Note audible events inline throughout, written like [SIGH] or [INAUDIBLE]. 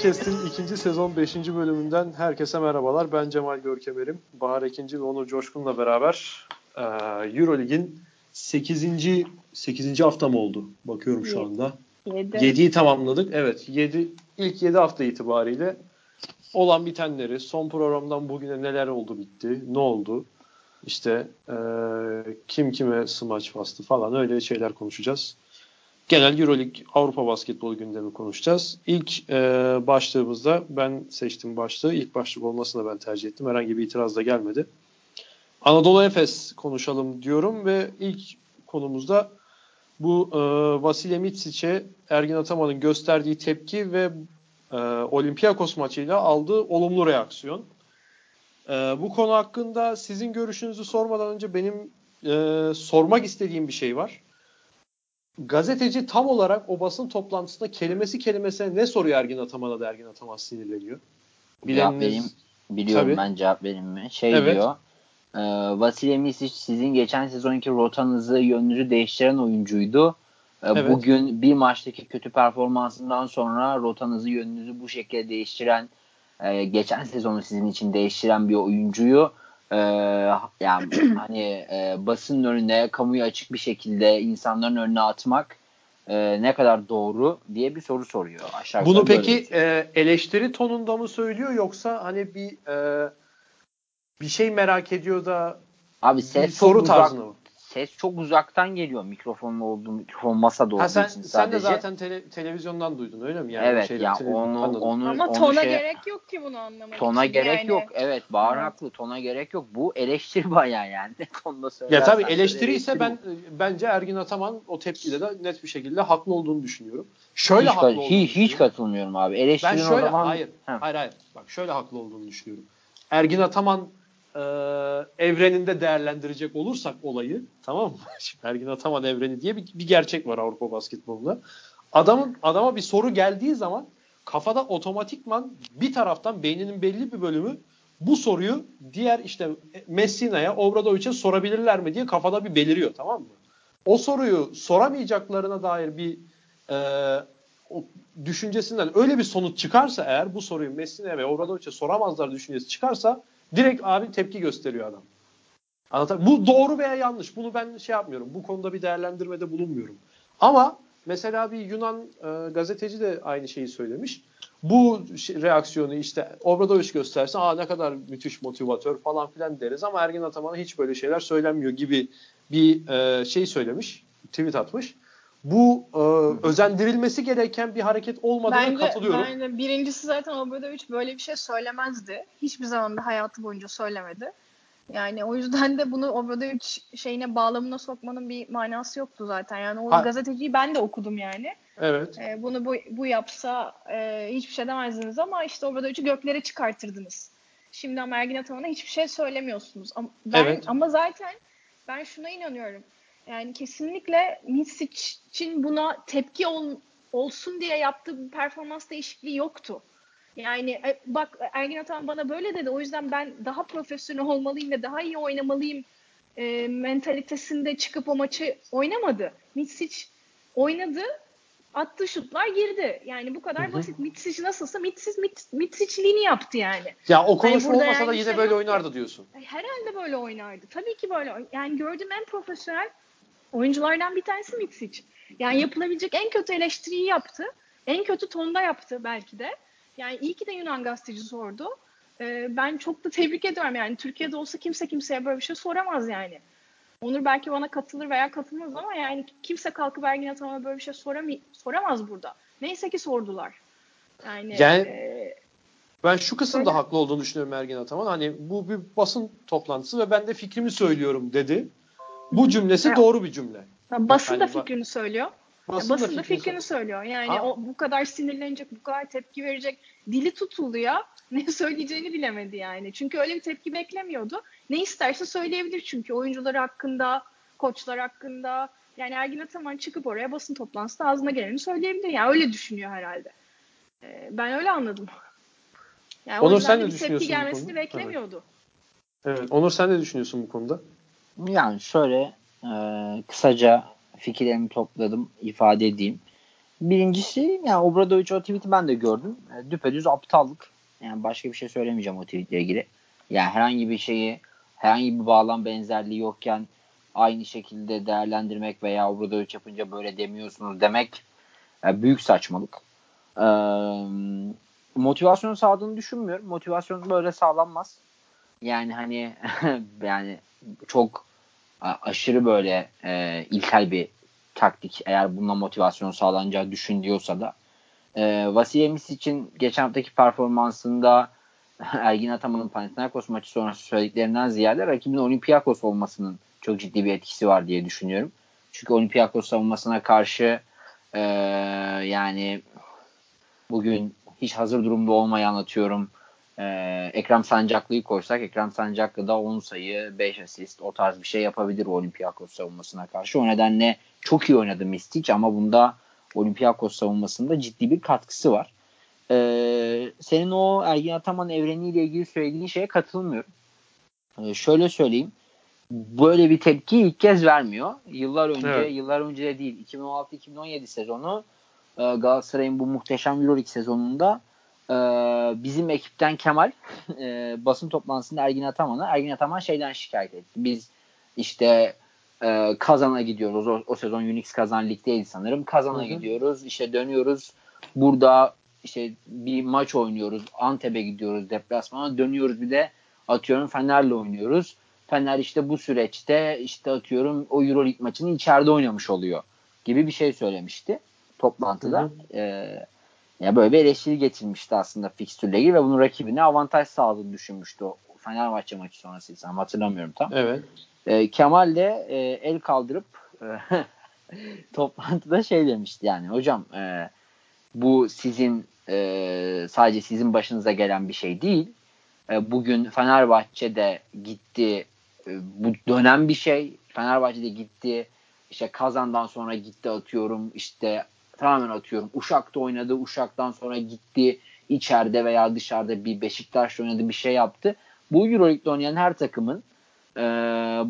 Podcast'in ikinci sezon 5. bölümünden herkese merhabalar. Ben Cemal Görkemer'im. Bahar Ekinci ve Onur Coşkun'la beraber e, Eurolig'in 8. 8. hafta mı oldu? Bakıyorum şu anda. 7. 7'yi tamamladık. Evet 7 ilk 7 hafta itibariyle olan bitenleri, son programdan bugüne neler oldu bitti, ne oldu, işte e, kim kime smaç bastı falan öyle şeyler konuşacağız genel Euroleague Avrupa basketbolu gündemi konuşacağız. İlk e, başlığımızda ben seçtim başlığı. İlk başlık olmasını ben tercih ettim. Herhangi bir itiraz da gelmedi. Anadolu Efes konuşalım diyorum ve ilk konumuzda bu e, Vasilya Mitsic'e Ergin Ataman'ın gösterdiği tepki ve e, Olympiakos maçıyla aldığı olumlu reaksiyon. E, bu konu hakkında sizin görüşünüzü sormadan önce benim e, sormak istediğim bir şey var gazeteci tam olarak o basın toplantısında kelimesi kelimesine ne soruyor Ergin Ataman'a da Ergin Ataman sinirleniyor? Bileniniz... Cevap vereyim. Biliyorum Tabii. ben cevap vereyim mi? Şey evet. diyor. E, Vasilya Misic sizin geçen sezonki rotanızı, yönünüzü değiştiren oyuncuydu. E, evet. Bugün bir maçtaki kötü performansından sonra rotanızı, yönünüzü bu şekilde değiştiren, e, geçen sezonu sizin için değiştiren bir oyuncuyu e, yani [CLEARS THROAT] hani e, basının önüne kamuya açık bir şekilde insanların önüne atmak e, ne kadar doğru diye bir soru soruyor. Aşağı Bunu peki e, eleştiri tonunda mı söylüyor yoksa hani bir e, bir şey merak ediyor da Abi ses bir soru tarzında mı? Ses çok uzaktan geliyor mikrofonun olduğu mikrofon masada olduğu ha, sen, için sadece. Sen de zaten tele, televizyondan duydun öyle mi? Yani evet şeyden, ya onu, onu Ama onu tona şey, gerek yok ki bunu anlamak Tona için gerek yani. yok evet Bahar evet. haklı tona gerek yok. Bu eleştiri [LAUGHS] bayağı yani. [LAUGHS] Tonda ya tabii eleştiri ise ben bence Ergin Ataman o tepkide de net bir şekilde haklı olduğunu düşünüyorum. Şöyle hiç, haklı olduğunu hiç, hiç katılmıyorum abi. Eleştirin ben şöyle, o zaman... hayır, hayır hayır bak şöyle haklı olduğunu düşünüyorum. Ergin Ataman e, evreninde değerlendirecek olursak olayı tamam mı? [LAUGHS] Şimdi Ergin Ataman evreni diye bir, bir gerçek var Avrupa basketbolunda. Adamın adama bir soru geldiği zaman kafada otomatikman bir taraftan beyninin belli bir bölümü bu soruyu diğer işte Messina'ya, Obradovic'e sorabilirler mi diye kafada bir beliriyor tamam mı? O soruyu soramayacaklarına dair bir e, o düşüncesinden öyle bir sonuç çıkarsa eğer bu soruyu Messina'ya ve Obradovic'e soramazlar düşüncesi çıkarsa Direkt abi tepki gösteriyor adam. Anlatan Bu doğru veya yanlış. Bunu ben şey yapmıyorum. Bu konuda bir değerlendirmede bulunmuyorum. Ama mesela bir Yunan e, gazeteci de aynı şeyi söylemiş. Bu şey, reaksiyonu işte Obradoviç gösterse aa ne kadar müthiş motivatör falan filan deriz ama Ergin Ataman'a hiç böyle şeyler söylenmiyor gibi bir e, şey söylemiş. Tweet atmış bu e, özendirilmesi gereken bir hareket olmadığına bence, katılıyorum. Bence birincisi zaten Obradoviç böyle bir şey söylemezdi. Hiçbir zaman da hayatı boyunca söylemedi. Yani o yüzden de bunu Obradoviç şeyine bağlamına sokmanın bir manası yoktu zaten. Yani o ha. gazeteciyi ben de okudum yani. Evet. E, bunu bu, bu yapsa e, hiçbir şey demezdiniz ama işte Obradoviç'i göklere çıkartırdınız. Şimdi ama Ergin Ataman'a hiçbir şey söylemiyorsunuz. Ama, ben, evet. ama zaten ben şuna inanıyorum. Yani kesinlikle Misic'in buna tepki ol, olsun diye yaptığı bir performans değişikliği yoktu. Yani e, bak Ergin Ataman bana böyle dedi. O yüzden ben daha profesyonel olmalıyım ve daha iyi oynamalıyım e, mentalitesinde çıkıp o maçı oynamadı. Mitsic oynadı. Attığı şutlar girdi. Yani bu kadar Hı-hı. basit. Mitsic nasılsa Mitsic Mit, Mitsic'liğini yaptı yani. Ya o konuşma yani olmasa da yine şey böyle oynardı diyorsun. Herhalde böyle oynardı. Tabii ki böyle. Yani gördüğüm en profesyonel oyunculardan bir tanesi Mitsic. Yani yapılabilecek en kötü eleştiriyi yaptı. En kötü tonda yaptı belki de. Yani iyi ki de Yunan gazeteci sordu. Ee, ben çok da tebrik ediyorum yani. Türkiye'de olsa kimse kimseye böyle bir şey soramaz yani. Onur belki bana katılır veya katılmaz ama yani kimse kalkıp Ergin Ataman'a böyle bir şey soramay- soramaz burada. Neyse ki sordular. Yani, yani e, ben şu kısımda böyle... haklı olduğunu düşünüyorum Ergin Ataman. Hani bu bir basın toplantısı ve ben de fikrimi söylüyorum dedi. Bu cümlesi ya, doğru bir cümle. Basın yani, da fikrini söylüyor. Basın, basın da fikrini, fikrini söylüyor. Yani ha. o bu kadar sinirlenecek, bu kadar tepki verecek. Dili tutuldu ya. [LAUGHS] Ne söyleyeceğini bilemedi yani. Çünkü öyle bir tepki beklemiyordu. Ne isterse söyleyebilir çünkü oyuncuları hakkında, koçlar hakkında. Yani Ergin Ataman çıkıp oraya basın toplantısında ağzına geleni söyleyebilir. Yani öyle düşünüyor herhalde. Ee, ben öyle anladım. Yani Onur sen ne düşünüyorsun tepki gelmesini beklemiyordu. Evet. evet. Onur sen ne düşünüyorsun bu konuda? Yani şöyle e, kısaca fikirlerimi topladım ifade edeyim. Birincisi yani Obradovic o tweet'i ben de gördüm. E, düpedüz aptallık. Yani başka bir şey söylemeyeceğim o tweetle ilgili. Yani herhangi bir şeyi herhangi bir bağlam benzerliği yokken aynı şekilde değerlendirmek veya Obradovic yapınca böyle demiyorsunuz demek yani büyük saçmalık. Ee, motivasyon sağladığını düşünmüyorum. Motivasyon böyle sağlanmaz. Yani hani [LAUGHS] yani çok aşırı böyle e, ilkel bir taktik eğer bununla motivasyon sağlanacağı düşünüyorsa da. E, Vasilya için geçen haftaki performansında [LAUGHS] Ergin Ataman'ın Panathinaikos maçı sonrası söylediklerinden ziyade rakibin Olympiakos olmasının çok ciddi bir etkisi var diye düşünüyorum. Çünkü Olympiakos savunmasına karşı e, yani bugün hiç hazır durumda olmayan atıyorum e, Ekrem Sancaklı'yı koysak Ekrem Sancaklı da 10 sayı 5 asist o tarz bir şey yapabilir Olympiakos savunmasına karşı. O nedenle çok iyi oynadı Mistic ama bunda Olympiakos savunmasında ciddi bir katkısı var. Ee, senin o Ergin Ataman evreniyle ilgili söylediğin şeye katılmıyorum. Ee, şöyle söyleyeyim. Böyle bir tepki ilk kez vermiyor. Yıllar önce, evet. yıllar önce de değil. 2016-2017 sezonu e, Galatasaray'ın bu muhteşem Euroleague sezonunda e, bizim ekipten Kemal [LAUGHS] e, basın toplantısında Ergin Ataman'a Ergin Ataman şeyden şikayet etti. Biz işte e, Kazan'a gidiyoruz. O, o sezon Unix Kazan Lig'deydi sanırım. Kazan'a gidiyoruz. İşte dönüyoruz. Burada işte bir maç oynuyoruz. Antep'e gidiyoruz deplasmana. Dönüyoruz bir de atıyorum Fener'le oynuyoruz. Fener işte bu süreçte işte atıyorum o Euroleague maçını içeride oynamış oluyor gibi bir şey söylemişti toplantıda. Hı hı. Ee, ya böyle bir eleştiri getirmişti aslında fikstürle ilgili ve bunun rakibine avantaj sağladığını düşünmüştü o Fenerbahçe maçı sonrası ama hatırlamıyorum tam. Evet. E, Kemal de e, el kaldırıp e, [LAUGHS] toplantıda şey demişti yani hocam e, bu sizin e, sadece sizin başınıza gelen bir şey değil. E, bugün Fenerbahçe'de gitti e, bu dönem bir şey. Fenerbahçe'de gitti işte Kazan'dan sonra gitti atıyorum işte tamamen atıyorum. Uşak'ta oynadı. Uşak'tan sonra gitti içeride veya dışarıda bir Beşiktaş oynadı bir şey yaptı. Bu Euroleague'de oynayan her takımın e,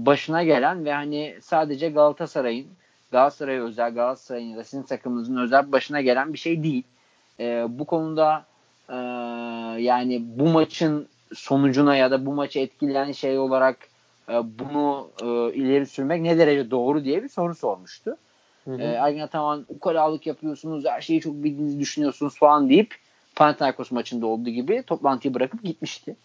başına gelen ve hani sadece Galatasaray'ın Galatasaray özel Galatasaray'ın ya da sizin takımınızın özel başına gelen bir şey değil. E, bu konuda e, yani bu maçın sonucuna ya da bu maçı etkileyen şey olarak e, bunu e, ileri sürmek ne derece doğru diye bir soru sormuştu. Hı hı. E, Ergin Ataman ukalalık yapıyorsunuz, her şeyi çok bildiğinizi düşünüyorsunuz falan deyip Panathinaikos maçında olduğu gibi toplantıyı bırakıp gitmişti.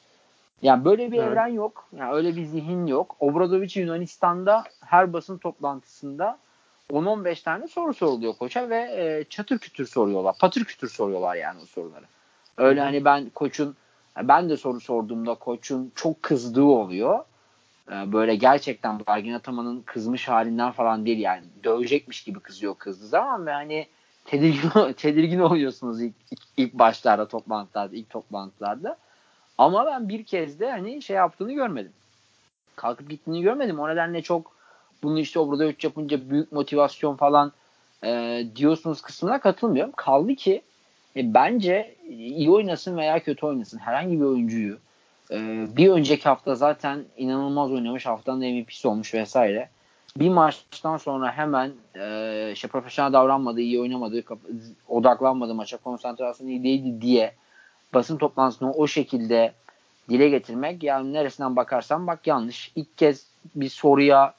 Yani böyle bir evet. evren yok. Yani öyle bir zihin yok. Obradovic Yunanistan'da her basın toplantısında 10-15 tane soru soruluyor koça ve e, çatır kütür soruyorlar. Patır kütür soruyorlar yani o soruları. Öyle hani ben koçun ben de soru sorduğumda koçun çok kızdığı oluyor. E, böyle gerçekten Ergin Ataman'ın kızmış halinden falan değil yani. Dövecekmiş gibi kızıyor kızdığı zaman ve hani tedirgin, [LAUGHS] tedirgin oluyorsunuz ilk, ilk, ilk başlarda toplantılarda, ilk toplantılarda. Ama ben bir kez de hani şey yaptığını görmedim. Kalkıp gittiğini görmedim. O nedenle çok bunu işte o burada 3 yapınca büyük motivasyon falan e, diyorsunuz kısmına katılmıyorum. Kaldı ki e, bence iyi oynasın veya kötü oynasın herhangi bir oyuncuyu e, bir önceki hafta zaten inanılmaz oynamış haftanın MVP'si olmuş vesaire. Bir maçtan sonra hemen e, işte profesyonel davranmadı, iyi oynamadı, odaklanmadı maça, konsantrasyonu iyi değildi diye basın toplantısını o şekilde dile getirmek yani neresinden bakarsan bak yanlış. İlk kez bir soruya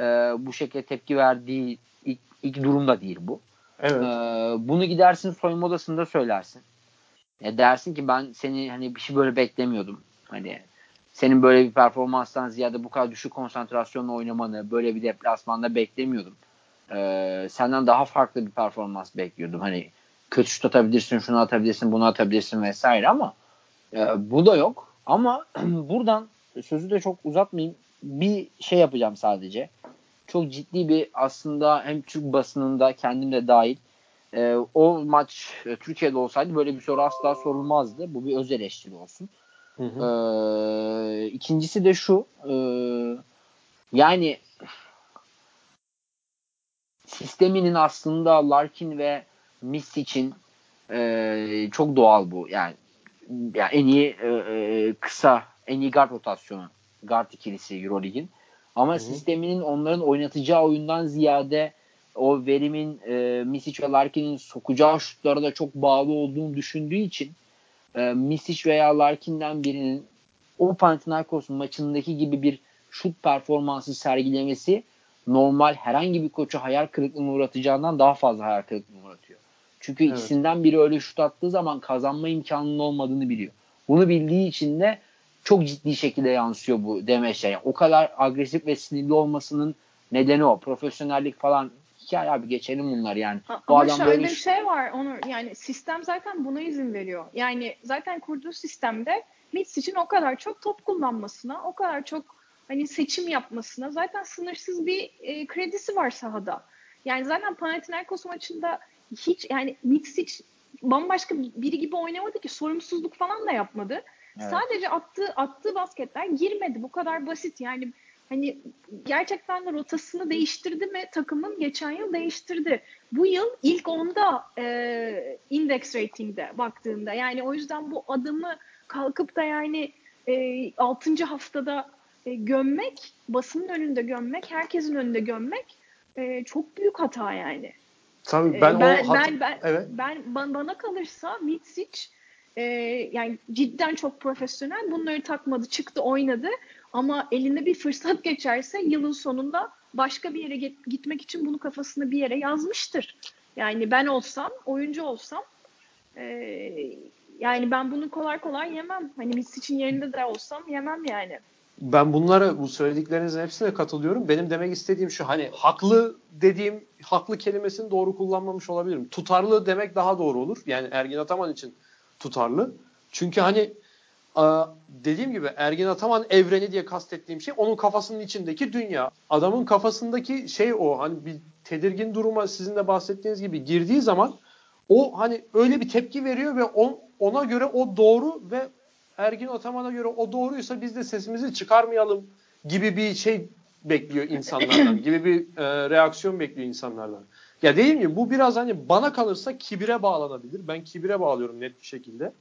e, bu şekilde tepki verdiği ilk, ilk durumda değil bu. Evet. E, bunu gidersin soyunma odasında söylersin. Ya dersin ki ben seni hani bir şey böyle beklemiyordum. Hani senin böyle bir performanstan ziyade bu kadar düşük konsantrasyonla oynamanı böyle bir deplasmanda beklemiyordum. Ee, senden daha farklı bir performans bekliyordum. Hani kötü şut atabilirsin, şunu atabilirsin, bunu atabilirsin vesaire ama e, bu da yok. Ama [CLEARS THROAT] buradan sözü de çok uzatmayayım. Bir şey yapacağım sadece. Çok ciddi bir aslında hem Türk basınında kendim de dahil e, o maç e, Türkiye'de olsaydı böyle bir soru asla sorulmazdı. Bu bir öz eleştiri olsun. Hı hı. E, ikincisi de şu e, yani sisteminin aslında Larkin ve Miss için e, çok doğal bu. Yani, yani en iyi e, e, kısa, en iyi guard rotasyonu. Guard ikilisi Eurolig'in. Ama Hı-hı. sisteminin onların oynatacağı oyundan ziyade o verimin e, Misic ve Larkin'in sokacağı şutlara da çok bağlı olduğunu düşündüğü için e, Misic veya Larkin'den birinin o Panathinaikos maçındaki gibi bir şut performansı sergilemesi normal herhangi bir koçu hayal kırıklığına uğratacağından daha fazla hayal kırıklığına uğratıyor. Çünkü evet. ikisinden biri öyle şut attığı zaman kazanma imkanının olmadığını biliyor. Bunu bildiği için de çok ciddi şekilde yansıyor bu demeçler. Yani o kadar agresif ve sinirli olmasının nedeni o. Profesyonellik falan hikaye abi geçelim bunlar yani. Ha, bu ama adam şöyle böyle... bir şey var Onur yani sistem zaten buna izin veriyor. Yani zaten kurduğu sistemde Mitch için o kadar çok top kullanmasına, o kadar çok hani seçim yapmasına zaten sınırsız bir e, kredisi var sahada. Yani zaten Panathinaikos maçında hiç yani Mitsic bambaşka biri gibi oynamadı ki sorumsuzluk falan da yapmadı. Evet. Sadece attığı attığı basketler girmedi. Bu kadar basit. Yani hani gerçekten de rotasını değiştirdi mi takımın geçen yıl değiştirdi. Bu yıl ilk onda e, index rating'de baktığında yani o yüzden bu adımı kalkıp da yani e, 6. haftada e, gömmek, basının önünde gömmek, herkesin önünde gömmek e, çok büyük hata yani. Tabii ben, e, ben o ben, ben, evet. ben bana kalırsa Mitsic e, yani cidden çok profesyonel. Bunları takmadı, çıktı, oynadı. Ama elinde bir fırsat geçerse yılın sonunda başka bir yere gitmek için bunu kafasına bir yere yazmıştır. Yani ben olsam, oyuncu olsam e, yani ben bunu kolay kolay yemem. Hani Misic'in yerinde de olsam yemem yani. Ben bunlara bu söylediklerinizin hepsine katılıyorum. Benim demek istediğim şu hani haklı dediğim haklı kelimesini doğru kullanmamış olabilirim. Tutarlı demek daha doğru olur. Yani Ergin Ataman için tutarlı. Çünkü hani dediğim gibi Ergin Ataman evreni diye kastettiğim şey onun kafasının içindeki dünya. Adamın kafasındaki şey o. Hani bir tedirgin duruma sizin de bahsettiğiniz gibi girdiği zaman o hani öyle bir tepki veriyor ve on, ona göre o doğru ve Ergin Ataman'a göre o doğruysa biz de sesimizi çıkarmayalım gibi bir şey bekliyor insanlardan. [CLEARS THROAT] gibi bir e, reaksiyon bekliyor insanlardan. Ya değil mi? Bu biraz hani bana kalırsa kibire bağlanabilir. Ben kibire bağlıyorum net bir şekilde.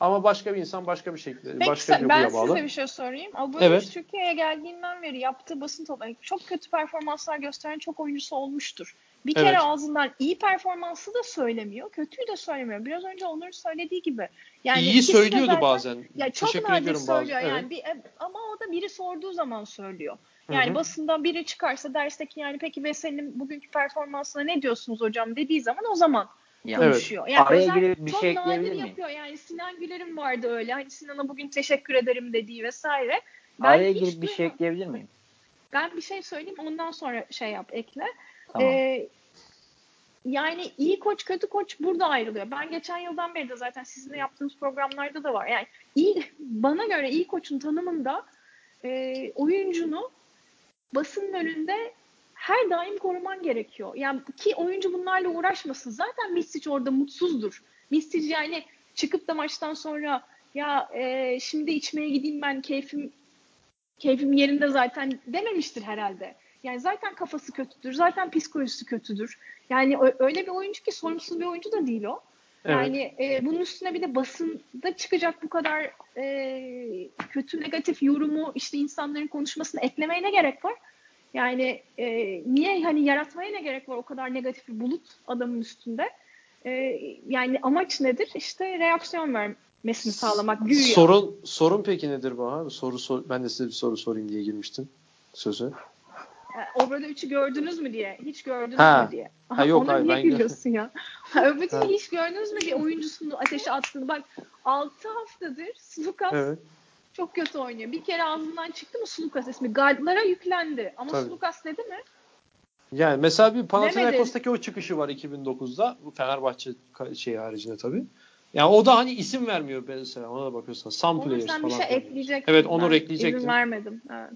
Ama başka bir insan başka bir şekilde Peki, başka bir ben bağlı. size bir şey sorayım. Abu evet. Türkiye'ye geldiğinden beri yaptığı basın toplantısı çok kötü performanslar gösteren çok oyuncusu olmuştur. Bir kere evet. ağzından iyi performansı da söylemiyor, kötüyü de söylemiyor. Biraz önce Onur söylediği gibi. Yani İyi söylüyordu zaten, bazen. Ya çok Teşekkür nadir söylüyor bazen. yani. Evet. Bir, e, ama o da biri sorduğu zaman söylüyor. Yani Hı-hı. basında biri çıkarsa dersteki yani peki Veseli'nin bugünkü performansına ne diyorsunuz hocam dediği zaman o zaman Evet. Yani Araya girip bir şey nadir miyim? yapıyor. Yani Sinan Güler'in vardı öyle. Hani Sinan'a bugün teşekkür ederim dediği vesaire. Ben Araya girip bir şey ekleyebilir miyim? Ben bir şey söyleyeyim ondan sonra şey yap ekle. Tamam. Ee, yani iyi koç kötü koç burada ayrılıyor. Ben geçen yıldan beri de zaten sizinle yaptığımız programlarda da var. Yani iyi bana göre iyi koçun tanımında e, oyuncunu basının önünde her daim koruman gerekiyor. Yani ki oyuncu bunlarla uğraşmasın. Zaten Misic orada mutsuzdur. Misic yani çıkıp da maçtan sonra ya e, şimdi içmeye gideyim ben keyfim keyfim yerinde zaten dememiştir herhalde. Yani zaten kafası kötüdür. Zaten psikolojisi kötüdür. Yani öyle bir oyuncu ki sorumsuz bir oyuncu da değil o. Yani evet. e, bunun üstüne bir de basında çıkacak bu kadar e, kötü negatif yorumu işte insanların konuşmasını eklemeye ne gerek var? Yani e, niye hani yaratmaya ne gerek var o kadar negatif bir bulut adamın üstünde? E, yani amaç nedir? İşte reaksiyon vermesini sağlamak. Güya. Sorun sorun peki nedir Bahar? Soru sor, ben de size bir soru sorayım diye girmiştim sözü. Obrada 3'ü gördünüz mü diye. Hiç gördünüz ha. mü diye. Aha, ha yok Ona hayır niye ben gülüyorsun ya? [LAUGHS] Öbürünü hiç gördünüz mü diye oyuncusunu ateşe attığını. Bak 6 haftadır Slukas evet. Çok kötü oynuyor. Bir kere ağzından çıktı mı Slukas ismi? Guardlara yüklendi. Ama Tabii. Slukas dedi mi? Yani mesela bir Panathinaikos'taki o çıkışı var 2009'da. Bu Fenerbahçe şey haricinde tabii. Yani o da hani isim vermiyor mesela ona da bakıyorsan. Some Onur players sen falan. bir şey ekleyecektin. Evet onu ekleyecektim. İzin vermedim. Evet.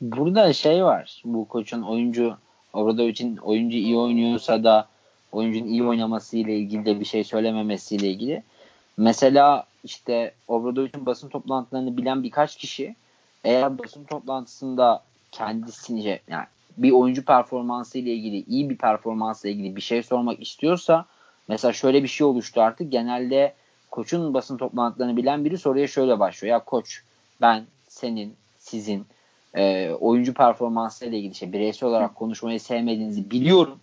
Burada şey var. Bu koçun oyuncu orada için oyuncu iyi oynuyorsa da oyuncunun iyi oynaması ile ilgili de bir şey söylememesiyle ilgili. Mesela işte Obradovic'in basın toplantılarını bilen birkaç kişi eğer basın toplantısında kendisini şey, yani bir oyuncu performansı ile ilgili iyi bir performansla ilgili bir şey sormak istiyorsa mesela şöyle bir şey oluştu artık genelde koçun basın toplantılarını bilen biri soruya şöyle başlıyor. Ya koç ben senin sizin e, oyuncu performansıyla ilgili şey bireysel olarak konuşmayı sevmediğinizi biliyorum.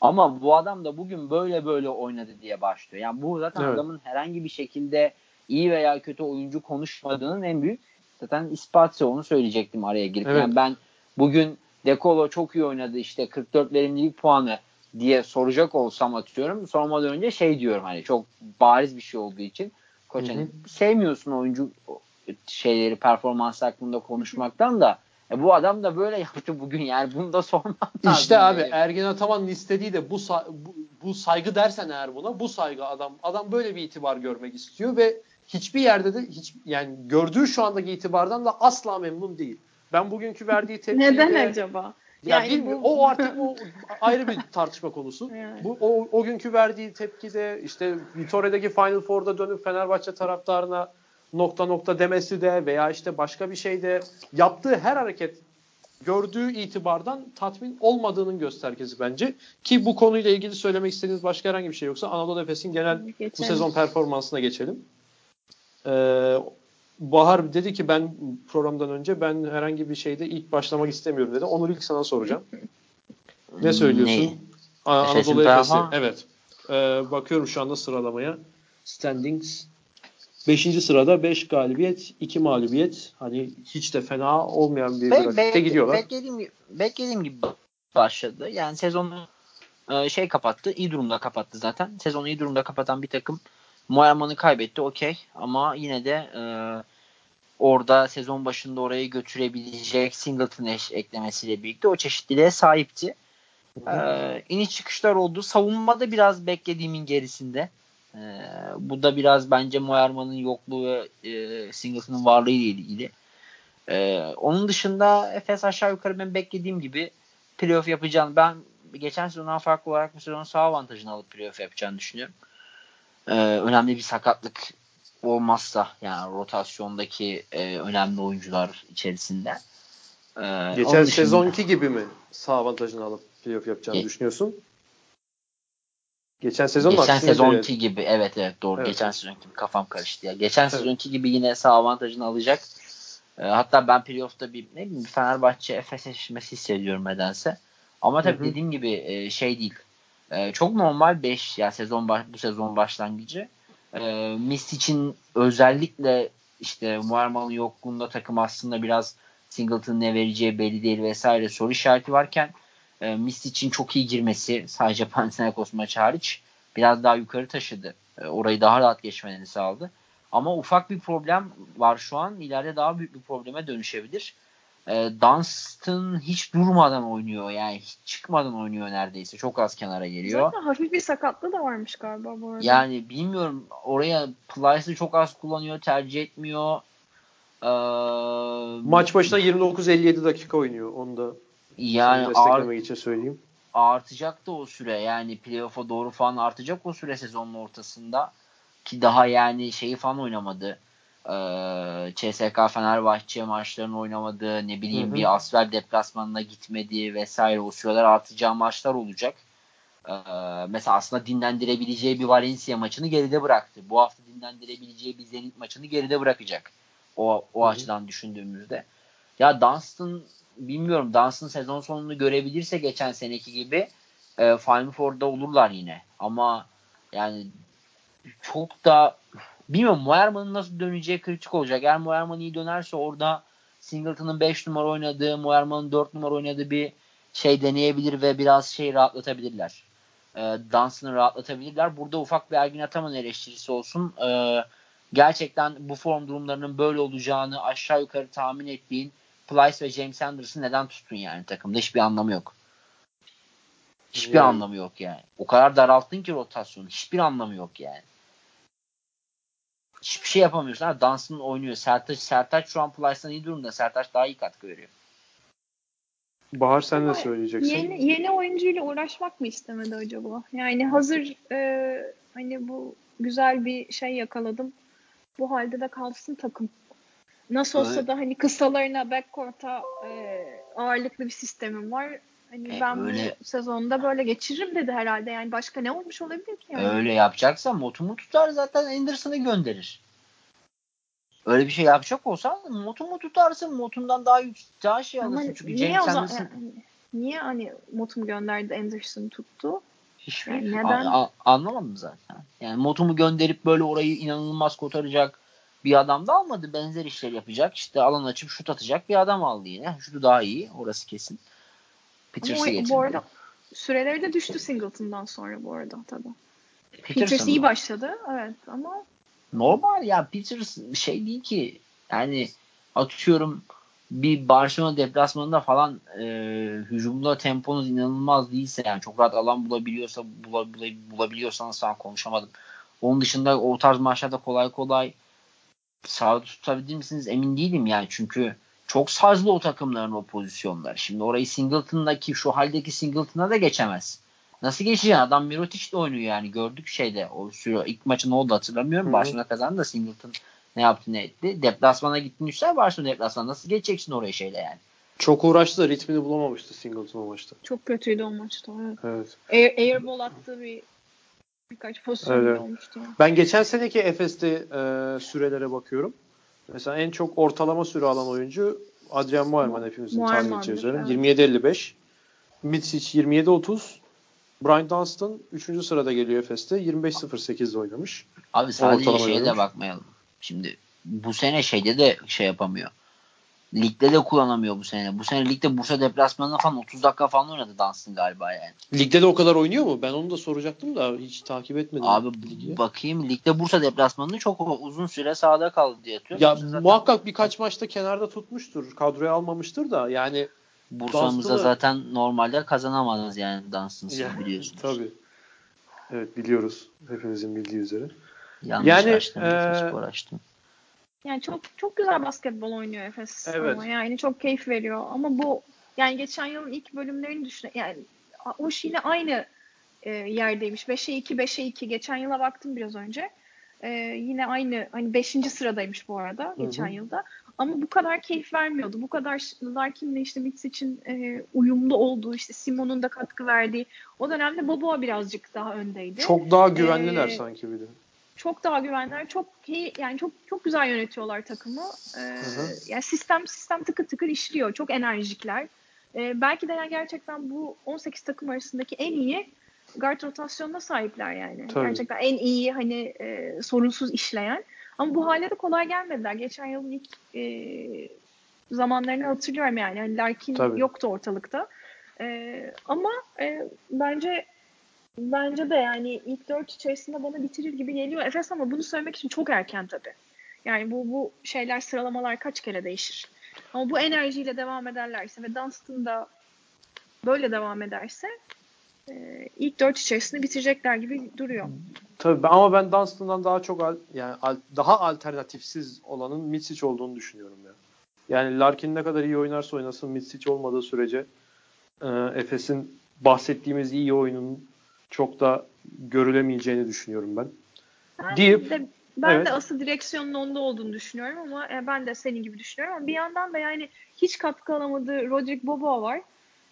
Ama bu adam da bugün böyle böyle oynadı diye başlıyor. Yani bu zaten evet. adamın herhangi bir şekilde iyi veya kötü oyuncu konuşmadığının en büyük zaten ispatı onu söyleyecektim araya girip. Evet. Yani ben bugün Dekolo çok iyi oynadı işte 44 verimlilik puanı diye soracak olsam atıyorum. Sormadan önce şey diyorum hani çok bariz bir şey olduğu için koç hani sevmiyorsun oyuncu şeyleri performans hakkında konuşmaktan da e bu adam da böyle yaptı bugün yani bunu da sormam lazım. İşte abi yani. Ergin Ataman'ın istediği de bu, bu, bu saygı dersen eğer buna bu saygı adam adam böyle bir itibar görmek istiyor ve hiçbir yerde de hiç yani gördüğü şu andaki itibardan da asla memnun değil. Ben bugünkü verdiği tepkiyle Neden acaba? Ya yani. Bu... O artık o ayrı bir tartışma konusu. [LAUGHS] Yani. Bu o, o günkü verdiği tepkide işte Vitoria'daki Final Four'da dönüp Fenerbahçe taraftarına nokta nokta demesi de veya işte başka bir şeyde yaptığı her hareket gördüğü itibardan tatmin olmadığının göstergesi bence. Ki bu konuyla ilgili söylemek istediğiniz başka herhangi bir şey yoksa Anadolu Efes'in genel geçelim. bu sezon performansına geçelim. Ee, Bahar dedi ki ben programdan önce ben herhangi bir şeyde ilk başlamak istemiyorum dedi. Onu ilk sana soracağım. [LAUGHS] Ne söylüyorsun? Ne? Anadolu Efes'i. Evet. Ee, bakıyorum şu anda sıralamaya. Standings 5. sırada 5 galibiyet, 2 mağlubiyet. Hani hiç de fena olmayan bir be, grafikte be, gidiyorlar. Beklediğim, beklediğim gibi başladı. Yani sezonu e, şey kapattı. iyi durumda kapattı zaten. Sezonu iyi durumda kapatan bir takım Moerman'ı kaybetti okey. Ama yine de e, orada sezon başında orayı götürebilecek Singleton eş eklemesiyle birlikte o çeşitliliğe sahipti. Ee, iniş çıkışlar oldu. Savunmada biraz beklediğimin gerisinde. Ee, bu da biraz bence Moerman'ın yokluğu ve e, Singleton'ın varlığı ile ilgili. Ee, onun dışında Efes aşağı yukarı ben beklediğim gibi playoff yapacağını ben geçen sezondan farklı olarak bu sezon sağ avantajını alıp playoff yapacağını düşünüyorum. Ee, önemli bir sakatlık olmazsa yani rotasyondaki e, önemli oyuncular içerisinde. Ee, Geçen dışında, sezonki gibi mi sağ avantajını alıp playoff yapacağını e, düşünüyorsun? Geçen sezon Geçen sezonki söyledi. gibi evet evet doğru. Evet. Geçen sezonki gibi kafam karıştı ya. Geçen evet. sezonki gibi yine sağ avantajını alacak. E, hatta ben playoff'ta bir ne bileyim Fenerbahçe Efes eşleşmesi hissediyorum nedense. Ama tabii dediğim gibi e, şey değil. E, çok normal 5 ya sezon baş, bu sezon başlangıcı. E, için özellikle işte Muarman'ın yokluğunda takım aslında biraz Singleton'ın ne vereceği belli değil vesaire soru işareti varken e, Mist için çok iyi girmesi sadece [LAUGHS] Panathinaikos maçı hariç biraz daha yukarı taşıdı. E, orayı daha rahat geçmelerini sağladı. Ama ufak bir problem var şu an. İleride daha büyük bir probleme dönüşebilir. E, Dunstan hiç durmadan oynuyor. Yani hiç çıkmadan oynuyor neredeyse. Çok az kenara geliyor. Zaten hafif bir sakatlığı da varmış galiba bu arada. Yani bilmiyorum. Oraya Plyce'ı çok az kullanıyor. Tercih etmiyor. Ee, Maç başına 29-57 dakika oynuyor. Onu da yani desteklemek için söyleyeyim. Artacak da o süre yani playoff'a doğru falan artacak o süre sezonun ortasında ki daha yani şeyi falan oynamadı. Ee, CSK Fenerbahçe maçlarını oynamadı. Ne bileyim hı hı. bir Asfer deplasmanına gitmedi vesaire. O süreler artacağı maçlar olacak. Ee, mesela aslında dinlendirebileceği bir Valencia maçını geride bıraktı. Bu hafta dinlendirebileceği bir Zenit maçını geride bırakacak. O, o hı hı. açıdan düşündüğümüzde. Ya Dunstan bilmiyorum Dunstan sezon sonunu görebilirse geçen seneki gibi e, Final Four'da olurlar yine. Ama yani çok da bilmiyorum Moerman'ın nasıl döneceği kritik olacak. Eğer Moerman iyi dönerse orada Singleton'ın 5 numara oynadığı, Moerman'ın 4 numara oynadığı bir şey deneyebilir ve biraz şey rahatlatabilirler. E, Dunstan'ı rahatlatabilirler. Burada ufak bir Ergin Ataman eleştirisi olsun. E, gerçekten bu form durumlarının böyle olacağını aşağı yukarı tahmin ettiğin Plyce ve James Anderson neden tuttun yani takımda? Hiçbir anlamı yok. Hiçbir yani. anlamı yok yani. O kadar daralttın ki rotasyonu. Hiçbir anlamı yok yani. Hiçbir şey yapamıyorsun. Ha, Dunstan oynuyor. Sertaç, Sertaç şu an Plyce'dan iyi durumda. Sertaç daha iyi katkı veriyor. Bahar sen ne söyleyeceksin? Yeni, yeni oyuncuyla uğraşmak mı istemedi acaba? Yani hazır e, hani bu güzel bir şey yakaladım. Bu halde de kalsın takım Nasıl olsa evet. da hani kısalarına backcourt'a e, ağırlıklı bir sistemim var. Hani e, ben öyle, bu sezonda böyle geçiririm dedi herhalde. Yani başka ne olmuş olabilir ki? Yani? Öyle yapacaksa Motum'u tutar zaten Anderson'ı gönderir. Öyle bir şey yapacak olsan Motum'u tutarsın. Motum'dan daha daha şey alırsın. Ama Çünkü niye James Anderson... Yani, niye hani Motum gönderdi Anderson'ı tuttu? Hiçbir yani neden? A- a- anlamadım zaten. Yani Motum'u gönderip böyle orayı inanılmaz kotaracak bir adam da almadı. Benzer işler yapacak. İşte alan açıp şut atacak bir adam aldı yine. Şutu daha iyi. Orası kesin. Peters'ı getirdi. Bu arada süreleri de düştü Singleton'dan sonra bu arada tabii. Peters iyi başladı. Evet ama normal ya Peters şey değil ki yani atıyorum bir Barcelona deplasmanında falan e, hücumda temponuz inanılmaz değilse yani çok rahat alan bulabiliyorsa bulabiliyorsanız falan konuşamadım. Onun dışında o tarz maçlarda kolay kolay sağda tutabilir misiniz emin değilim yani çünkü çok sazlı o takımların o pozisyonlar. Şimdi orayı Singleton'daki şu haldeki Singleton'a da geçemez. Nasıl geçeceksin? Adam Mirotic de oynuyor yani. Gördük şeyde. O süre ilk maçı ne oldu hatırlamıyorum. Hı-hı. Barcelona kazandı da Singleton ne yaptı ne etti. Deplasmana gittin üstler Barcelona deplasmana. Nasıl geçeceksin oraya şeyle yani? Çok uğraştı da ritmini bulamamıştı Singleton o maçta. Çok kötüydü o maçta. Evet. evet. Air, airball attığı bir birkaç pozisyon evet. olmuştu. Ben geçen seneki Efes'te e, sürelere bakıyorum. Mesela en çok ortalama süre alan oyuncu Adrian Muayerman hepimizin tahmin edeceği üzere. Evet. 27-55. Mitsic 27-30. Brian Dunstan 3. sırada geliyor Efes'te. 25-08'de oynamış. Abi sadece şeye de bakmayalım. Şimdi bu sene şeyde de şey yapamıyor. Ligde de kullanamıyor bu sene. Bu sene ligde Bursa deplasmanında falan 30 dakika falan oynadı Dunstan galiba yani. Ligde de o kadar oynuyor mu? Ben onu da soracaktım da hiç takip etmedim. Abi ligi. bakayım ligde Bursa deplasmanında çok uzun süre sahada kaldı diye atıyorum. Ya zaten... muhakkak birkaç maçta kenarda tutmuştur. Kadroya almamıştır da yani Bursa'mıza zaten normalde kazanamaz yani Dunstan'ı ya, biliyorsunuz. Tabii. Evet biliyoruz. Hepimizin bildiği üzere. Yanlış yani, açtım. E... Açtım. Yani çok çok güzel basketbol oynuyor Efes. Evet. Ama yani çok keyif veriyor. Ama bu yani geçen yılın ilk bölümlerini düşün. Yani o yine aynı e, yerdeymiş. 5'e 2, 5'e 2. Geçen yıla baktım biraz önce. E, yine aynı hani 5. sıradaymış bu arada geçen Hı-hı. yılda. Ama bu kadar keyif vermiyordu. Bu kadar Larkin'le işte Mitz için e, uyumlu olduğu, işte Simon'un da katkı verdiği. O dönemde Boboa birazcık daha öndeydi. Çok daha güvenliler ee, sanki bir de çok daha güvenler, çok iyi yani çok çok güzel yönetiyorlar takımı. Ee, yani sistem sistem tıkır tıkır işliyor. Çok enerjikler. Ee, belki de yani gerçekten bu 18 takım arasındaki en iyi guard rotasyonuna sahipler yani. Tabii. Gerçekten en iyi hani e, sorunsuz işleyen. Ama bu hale de kolay gelmediler. Geçen yılın ilk e, zamanlarını hatırlıyorum yani. yani Larkin Tabii. yoktu ortalıkta. E, ama e, bence Bence de yani ilk dört içerisinde bana bitirir gibi geliyor Efes ama bunu söylemek için çok erken tabii. Yani bu bu şeyler sıralamalar kaç kere değişir. Ama bu enerjiyle devam ederlerse ve Dunstan da böyle devam ederse e, ilk dört içerisinde bitirecekler gibi duruyor. Tabii ama ben Dunstan'dan daha çok yani daha alternatifsiz olanın Mitsic olduğunu düşünüyorum ya. Yani Larkin ne kadar iyi oynarsa oynasın Mitsic olmadığı sürece e, Efes'in bahsettiğimiz iyi oyunun çok da görülemeyeceğini düşünüyorum ben. ben Deyip de, ben evet. de asıl direksiyonun onda olduğunu düşünüyorum ama e, ben de senin gibi düşünüyorum ama bir yandan da yani hiç katkı alamadığı Rodrik Bobo var.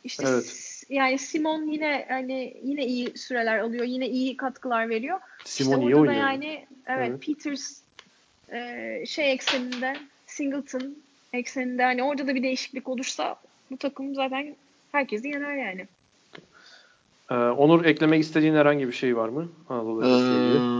İşte evet. yani Simon yine hani yine iyi süreler alıyor. Yine iyi katkılar veriyor. Simon işte iyi oynuyor. yani evet, evet. Peters e, şey ekseninde Singleton ekseninde hani orada da bir değişiklik olursa bu takım zaten herkesi yener yani. Ee, Onur eklemek istediğin herhangi bir şey var mı? Anadolu ee,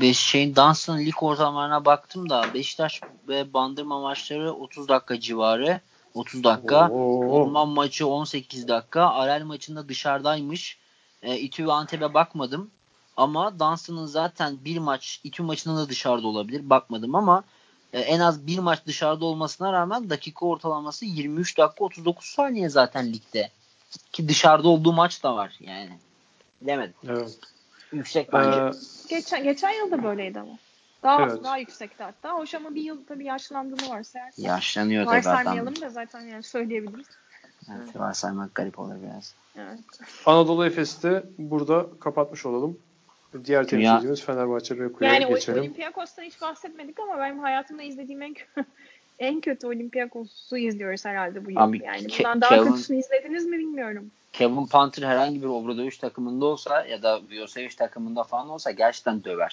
Beş şeyin Dans'ın lig ortamlarına baktım da Beşiktaş ve Bandırma maçları 30 dakika civarı. 30 dakika. Oo. Orman maçı 18 dakika. Arel maçında dışarıdaymış. E, İTÜ ve Antep'e bakmadım. Ama Dans'ın zaten bir maç, İTÜ maçında da dışarıda olabilir. Bakmadım ama e, en az bir maç dışarıda olmasına rağmen dakika ortalaması 23 dakika 39 saniye zaten ligde. Ki dışarıda olduğu maç da var yani. Bilemedim. Evet. Yüksek bence. Ee, geçen, geçen yıl da böyleydi ama. Daha evet. daha yüksekti hatta. Hoş ama bir yıl tabii yaşlandığını varsayarsak. Yaşlanıyor tabii adam. Varsaymayalım da zaten yani söyleyebiliriz. Evet, varsaymak garip olur biraz. Evet. Anadolu Efes'te burada kapatmış olalım. Diğer temsilcimiz Fenerbahçe Reku'ya yani geçelim. Yani Olympiakos'tan hiç bahsetmedik ama benim hayatımda izlediğim en [LAUGHS] en kötü Olympiakos'u izliyoruz herhalde bu yıl. Abi, yani bundan daha Kevin, kötüsünü izlediniz mi bilmiyorum. Kevin Panther herhangi bir Obradoviç takımında olsa ya da Vujosevic takımında falan olsa gerçekten döver.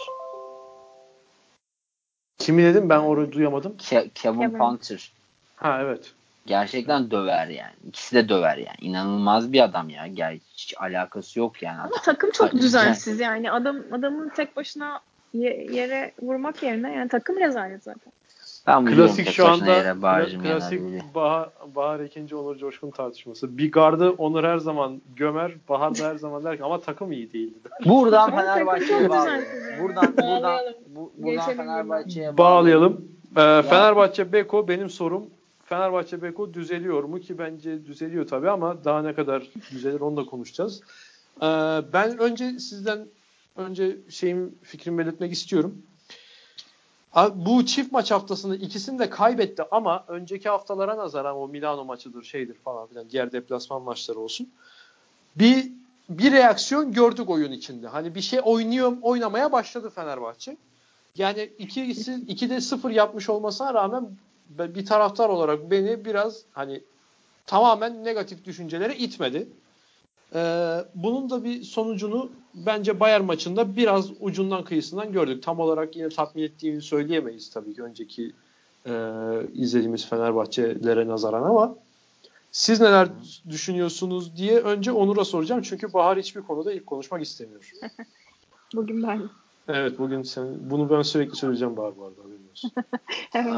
Kimi dedim ben orayı duyamadım. Ke- Kevin, Kevin Panther. Ha evet. Gerçekten döver yani. İkisi de döver yani. İnanılmaz bir adam ya. Gel hiç alakası yok yani. Ama takım çok düzensiz yani. Adam adamın tek başına yere vurmak yerine yani takım rezalet zaten. Ben klasik şu anda klasik Bahar, Bahar ikinci Onur Coşkun tartışması. Bir gardı Onur her zaman gömer, Bahar da her zaman der ki ama takım iyi değildi. [LAUGHS] Buradan Fenerbahçe'ye bağlayalım. Buradan buradan bu, buradan Fenerbahçe'ye bağlayalım. Ee, Fenerbahçe Beko benim sorum Fenerbahçe Beko düzeliyor mu ki bence düzeliyor tabii ama daha ne kadar düzelir onu da konuşacağız. Ee, ben önce sizden önce şeyim fikrimi belirtmek istiyorum. Bu çift maç haftasını ikisini de kaybetti ama önceki haftalara nazaran o Milano maçıdır şeydir falan filan diğer deplasman maçları olsun. Bir bir reaksiyon gördük oyun içinde. Hani bir şey oynuyor oynamaya başladı Fenerbahçe. Yani ikisi 2'de 0 yapmış olmasına rağmen bir taraftar olarak beni biraz hani tamamen negatif düşüncelere itmedi. Ee, bunun da bir sonucunu bence Bayern maçında biraz ucundan kıyısından gördük. Tam olarak yine tatmin ettiğini söyleyemeyiz tabii ki önceki e, izlediğimiz Fenerbahçelere nazaran ama siz neler düşünüyorsunuz diye önce Onur'a soracağım. Çünkü Bahar hiçbir konuda ilk konuşmak istemiyor. [LAUGHS] bugün ben. Evet bugün sen bunu ben sürekli söyleyeceğim Bahar bu arada [LAUGHS] evet.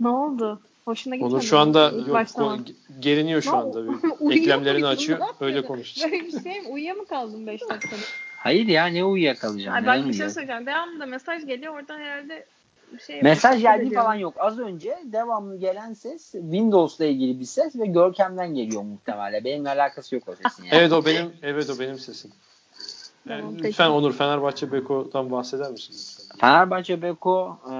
ne oldu? Hoşuna gitmedi. Onur şu anda yok, geriniyor şu anda. Bir [LAUGHS] eklemlerini açıyor. Öyle konuşacak. [LAUGHS] Böyle bir şey mi? Uyuya mı kaldın 5 [LAUGHS] dakikada? Hayır ya ne uyuyakalacağım? Ay, ben bir şey söyleyeceğim. Devamlı mesaj geliyor. Oradan herhalde şey Mesaj geldiği falan yok. Az önce devamlı gelen ses Windows'la ilgili bir ses ve Görkem'den geliyor muhtemelen. Benimle alakası yok o sesin. Yani. evet o benim evet o benim sesim. Yani tamam, lütfen Onur Fenerbahçe Beko'dan bahseder misin? Fenerbahçe Beko e,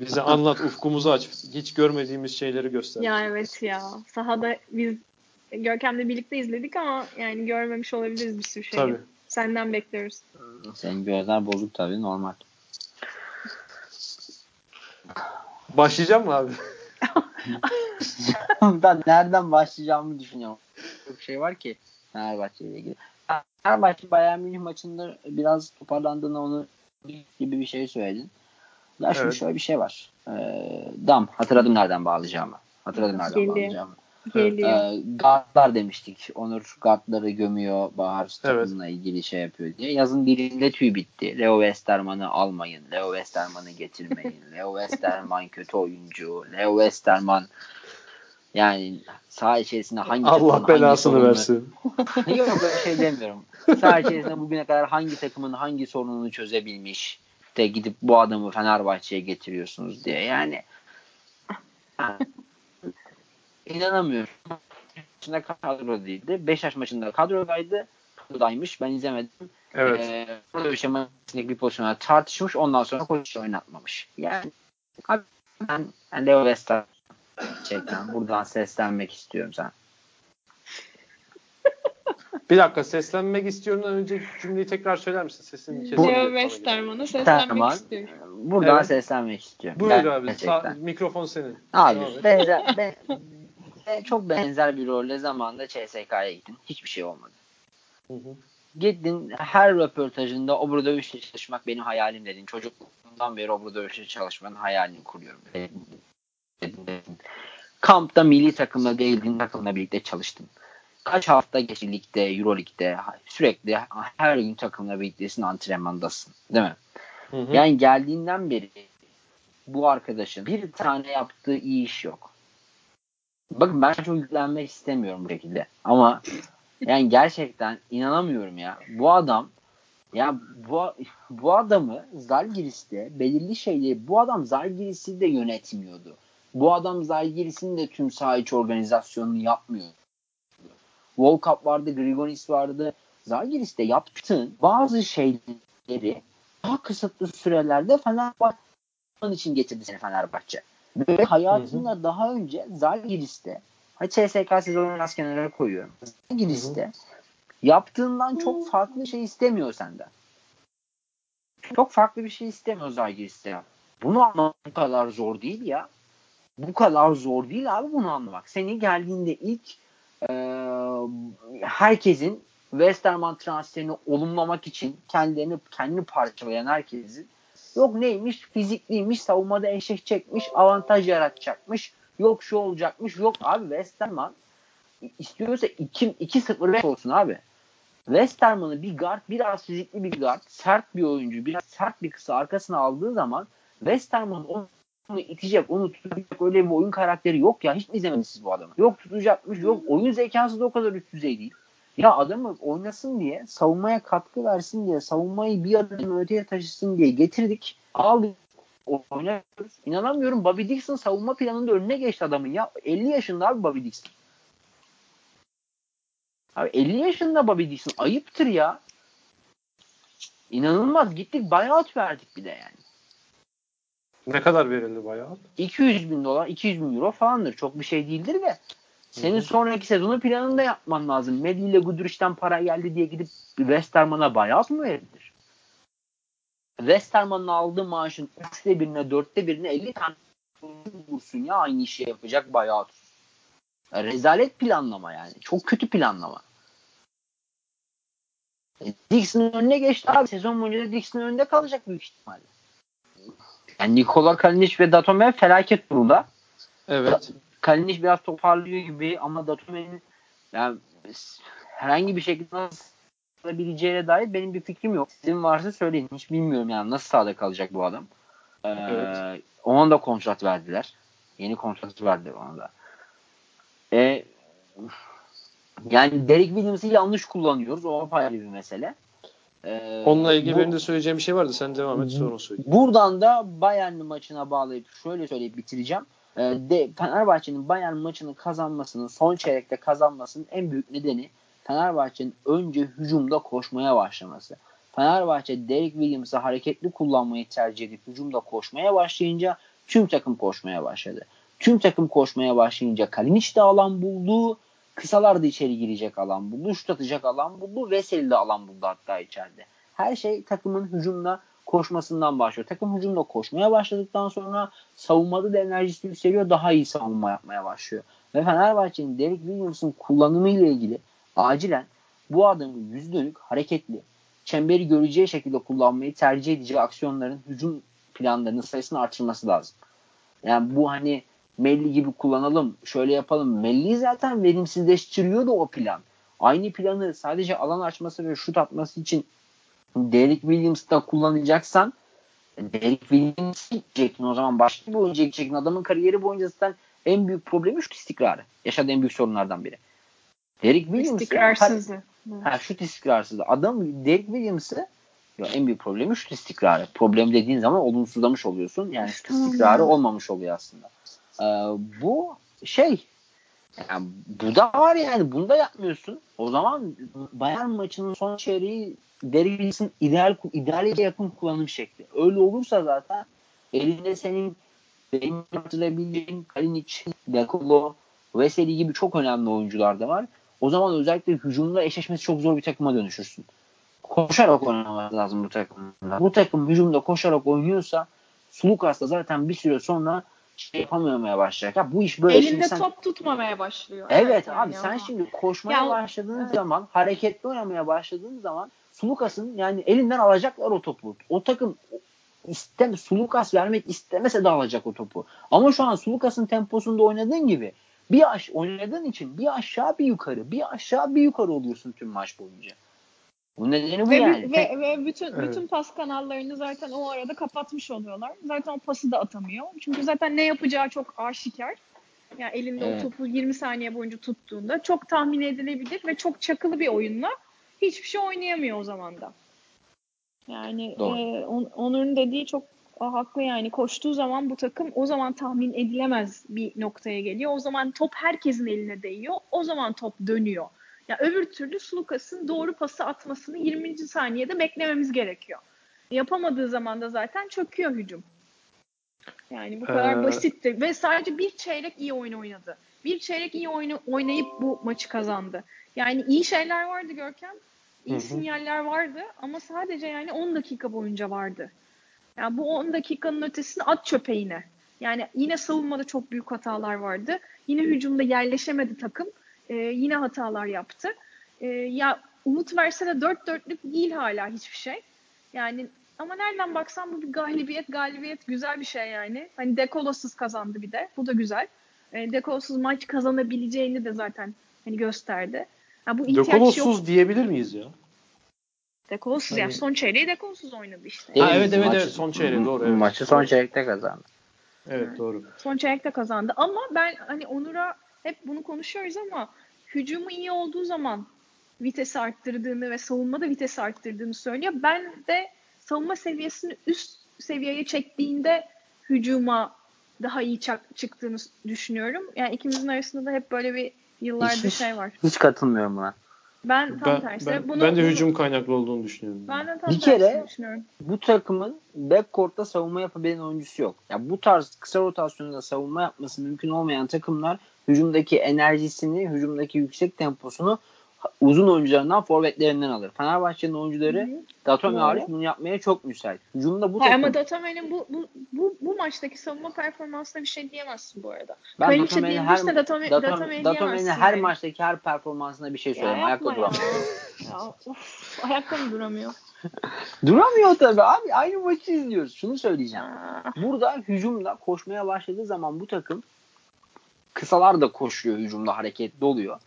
bize anlat ufkumuzu aç. Hiç görmediğimiz şeyleri göster. Ya evet ya. Sahada biz Görkem'le birlikte izledik ama yani görmemiş olabiliriz bir sürü şey. Tabii. Senden bekliyoruz. Senin gözler bozuk tabii normal. Başlayacağım mı abi? [LAUGHS] ben nereden başlayacağımı düşünüyorum. Çok şey var ki Fenerbahçe ile ilgili. Fenerbahçe Bayern Münih maçında biraz toparlandığını onu gibi bir şey söyledin. Ya şimdi evet. şöyle bir şey var. Ee, dam hatırladım nereden bağlayacağımı. Hatırladım nereden Geliyor. bağlayacağımı. Geliyor. Ee, guardlar demiştik. Onur guardları gömüyor. Bahar takımla evet. ilgili şey yapıyor diye. Yazın dilinde tüy bitti. Leo Westerman'ı almayın. Leo Westerman'ı getirmeyin. [LAUGHS] Leo Westerman kötü oyuncu. Leo Westerman yani saha içerisinde hangi Allah belasını hangi versin. [LAUGHS] Yok öyle şey demiyorum. Saha içerisinde bugüne kadar hangi takımın hangi sorununu çözebilmiş de gidip bu adamı Fenerbahçe'ye getiriyorsunuz diye. Yani inanamıyorum. Maçında kadro değildi. Beşiktaş maçında kadrodaydı. Kadrodaymış. Ben izlemedim. Evet. Ee, bir şey maçındaki bir pozisyonda tartışmış. Ondan sonra koç oynatmamış. Yani abi ben, Leo gerçekten buradan seslenmek istiyorum sen. Bir dakika seslenmek istiyorum önce cümleyi tekrar söyler misin? Sesini kesin. Leo Westerman'a seslenmek tamam. istiyorum. Buradan evet. seslenmek istiyorum. Buyur abi. Sağ, mikrofon senin. Abi benzer, ben, çok benzer bir rolle zamanında CSK'ya gittin. Hiçbir şey olmadı. Hı hı. Gittin her röportajında o burada işte çalışmak benim hayalim dedin. Çocukluğumdan beri o burada işte çalışmanın hayalini kuruyorum. Kampta milli takımla değildin takımla birlikte çalıştın kaç hafta geçti ligde, Euro ligde sürekli her gün takımla birliktesin antrenmandasın değil mi? Hı hı. Yani geldiğinden beri bu arkadaşın bir tane yaptığı iyi iş yok. Bakın ben çok yüklenmek istemiyorum bu şekilde. Ama yani gerçekten inanamıyorum ya. Bu adam ya bu, bu adamı Zalgiris'te belirli şeyleri bu adam Zalgiris'i de yönetmiyordu. Bu adam Zalgiris'in de tüm saha iç organizasyonunu yapmıyor. Volkap vardı, Grigonis vardı. Zalgiris'te yaptığın bazı şeyleri daha kısıtlı sürelerde Fenerbahçe için getirdi seni Fenerbahçe. Böyle hayatında hı hı. daha önce Zalgiris'te Hadi CSK sezonu biraz kenara koyuyorum. Zalgiris'te hı hı. yaptığından çok farklı şey istemiyor senden. Çok farklı bir şey istemiyor Zalgiris'te. Bunu anlamak bu kadar zor değil ya. Bu kadar zor değil abi bunu anlamak. Seni geldiğinde ilk e, herkesin Westerman transferini olumlamak için kendilerini kendini parçalayan herkesin Yok neymiş? Fizikliymiş, savunmada eşek çekmiş, avantaj yaratacakmış. Yok şu olacakmış. Yok abi Westerman istiyorsa 2-0 olsun abi. Westerman'ı bir guard, biraz fizikli bir guard, sert bir oyuncu, biraz sert bir kısa arkasına aldığı zaman Westerman onu itecek, onu tutacak öyle bir oyun karakteri yok ya. Hiç mi izlemediniz siz bu adamı? Yok tutacakmış, yok oyun zekası da o kadar üst düzey değil. Ya adamı oynasın diye, savunmaya katkı versin diye, savunmayı bir adım öteye taşısın diye getirdik. Aldık oynuyoruz. İnanamıyorum Bobby Dixon savunma planında önüne geçti adamın ya. 50 yaşında abi Bobby Dixon. Abi 50 yaşında Bobby Dixon. Ayıptır ya. İnanılmaz. Gittik buyout verdik bir de yani. Ne kadar verildi buyout? 200 bin dolar, 200 bin euro falandır. Çok bir şey değildir de. Senin Hı-hı. sonraki sezonu planında yapman lazım. Medi ile Guduric'den para geldi diye gidip Westerman'a buyout mu verilir? Westerman'ın aldığı maaşın üçte birine, dörtte birine 50 tane vursun ya aynı işi yapacak buyout. Rezalet planlama yani. Çok kötü planlama. E, Dixon'ın önüne geçti abi. Sezon boyunca da Dixon'ın önünde kalacak büyük ihtimalle. Yani Nikola Kalinic ve Datome felaket durumda. Evet. Kalinic biraz toparlıyor gibi ama Datome'nin yani herhangi bir şekilde nasıl kalabileceğine dair benim bir fikrim yok. Sizin varsa söyleyin. Hiç bilmiyorum yani nasıl sahada kalacak bu adam. Ee, evet. Ona da kontrat verdiler. Yeni kontrat verdiler ona da. E, yani Derek Williams'ı yanlış kullanıyoruz. O apayrı bir mesele. Ee, Onunla ilgili bu, benim de söyleyeceğim bir şey vardı. Sen devam et sonra söyle. Buradan da Bayern maçına bağlayıp şöyle söyleyip bitireceğim. Ee, de, Fenerbahçe'nin Bayern maçını kazanmasının, son çeyrekte kazanmasının en büyük nedeni Fenerbahçe'nin önce hücumda koşmaya başlaması. Fenerbahçe Derek Williams'ı hareketli kullanmayı tercih edip hücumda koşmaya başlayınca tüm takım koşmaya başladı. Tüm takım koşmaya başlayınca Kalinic de alan buldu. Kısalar da içeri girecek alan buldu. Şut atacak alan buldu. Veseli de alan buldu hatta içeride. Her şey takımın hücumda koşmasından başlıyor. Takım hücumda koşmaya başladıktan sonra savunmada da enerjisi yükseliyor. Daha iyi savunma yapmaya başlıyor. Ve Fenerbahçe'nin Derek Williams'ın kullanımı ile ilgili acilen bu adamı yüz dönük hareketli çemberi göreceği şekilde kullanmayı tercih edeceği aksiyonların hücum planlarının sayısını artırması lazım. Yani bu hani Melli gibi kullanalım, şöyle yapalım. Melli zaten verimsizleştiriyordu o plan. Aynı planı sadece alan açması ve şut atması için Derek Williams'da kullanacaksan Derek Williams gidecektin o zaman başka bir oyuncu gidecektin. Adamın kariyeri boyunca zaten en büyük problemi şut istikrarı. Yaşadığı en büyük sorunlardan biri. Derek Williams istikrarsızlığı. Ha, şut istikrarsızlığı. Adam Derek Williams'ı en büyük problemi şut istikrarı. Problem dediğin zaman olumsuzlamış oluyorsun. Yani şut istikrarı olmamış oluyor aslında. Ee, bu şey yani bu da var yani bunu da yapmıyorsun. O zaman Bayern maçının son çeyreği Deribis'in ideal ideale yakın kullanım şekli. Öyle olursa zaten elinde senin benim hatırlayabileceğin Kalinic, Dekolo, Veseli gibi çok önemli oyuncular da var. O zaman özellikle hücumda eşleşmesi çok zor bir takıma dönüşürsün. Koşarak oynamak lazım bu takımda. Bu takım hücumda koşarak oynuyorsa Sulukas da zaten bir süre sonra şey yapamamaya başlayacak. Ya bu iş böyle Elinde sen... top tutmamaya başlıyor. Evet, evet yani abi sen şimdi koşmaya ya, başladığın evet. zaman, hareketli oynamaya başladığın zaman Sulukas'ın yani elinden alacaklar o topu. O takım istem Sulukas vermek istemese de alacak o topu. Ama şu an Sulukas'ın temposunda oynadığın gibi bir aş oynadığın için bir aşağı bir yukarı, bir aşağı bir yukarı oluyorsun tüm maç boyunca. Bu nedeni bu ve, yani. Ve, ve bütün evet. bütün pas kanallarını zaten o arada kapatmış oluyorlar. Zaten o pası da atamıyor. Çünkü zaten ne yapacağı çok aşikar. Yani elinde evet. o topu 20 saniye boyunca tuttuğunda çok tahmin edilebilir ve çok çakılı bir oyunla hiçbir şey oynayamıyor o zaman da. Yani e, on, Onur'un dediği çok haklı yani koştuğu zaman bu takım o zaman tahmin edilemez bir noktaya geliyor. O zaman top herkesin eline değiyor. O zaman top dönüyor. Ya öbür türlü Sulukas'ın doğru pası atmasını 20. saniyede beklememiz gerekiyor. Yapamadığı zaman da zaten çöküyor hücum. Yani bu kadar ee... basitti ve sadece bir çeyrek iyi oyun oynadı. Bir çeyrek iyi oyunu oynayıp bu maçı kazandı. Yani iyi şeyler vardı Görkem. İyi Hı-hı. sinyaller vardı ama sadece yani 10 dakika boyunca vardı. Yani bu 10 dakikanın ötesini at çöpe yine. Yani yine savunmada çok büyük hatalar vardı. Yine hücumda yerleşemedi takım e, yine hatalar yaptı. E, ya umut verse de dört dörtlük değil hala hiçbir şey. Yani ama nereden baksan bu bir galibiyet galibiyet güzel bir şey yani. Hani Dekolosuz kazandı bir de. Bu da güzel. E, Dekolosuz maç kazanabileceğini de zaten hani gösterdi. Ha, bu Dekolosuz yok. diyebilir miyiz ya? Dekolosuz hani... yani son çeyreği Dekolosuz oynadı işte. Ha, evet evet evet son çeyreği doğru. Evet. Maçı son çeyrekte kazandı. Evet doğru. Son çeyrekte kazandı ama ben hani Onur'a hep bunu konuşuyoruz ama hücumu iyi olduğu zaman vites arttırdığını ve savunmada vites arttırdığını söylüyor. Ben de savunma seviyesini üst seviyeye çektiğinde hücuma daha iyi çıktığını düşünüyorum. Yani ikimizin arasında da hep böyle bir yıllardır hiç, şey var. Hiç katılmıyorum buna. Ben tam ben, tersi. Ben, bunu, ben de hücum kaynaklı olduğunu düşünüyorum. Ben de tam bir kere bu takımın backcourt'ta savunma yapabilen oyuncusu yok. Ya yani bu tarz kısa rotasyonda savunma yapması mümkün olmayan takımlar hücumdaki enerjisini, hücumdaki yüksek temposunu uzun oyuncularından, forvetlerinden alır. Fenerbahçe'nin oyuncuları Datome hariç bunu yapmaya çok müsait. Hücumda bu Hayır, takım... Ama Datome'nin bu, bu, bu, bu maçtaki savunma performansına bir şey diyemezsin bu arada. Ben Datome'nin her, Datome, Datome, Datome'nin her yani. maçtaki her performansına bir şey söyleyeyim. Ayakta duramıyor. [LAUGHS] ya, of, ayakta mı duramıyor? [LAUGHS] duramıyor tabii abi. Aynı maçı izliyoruz. Şunu söyleyeceğim. Burada hücumda koşmaya başladığı zaman bu takım kısalar da koşuyor hücumda hareketli oluyor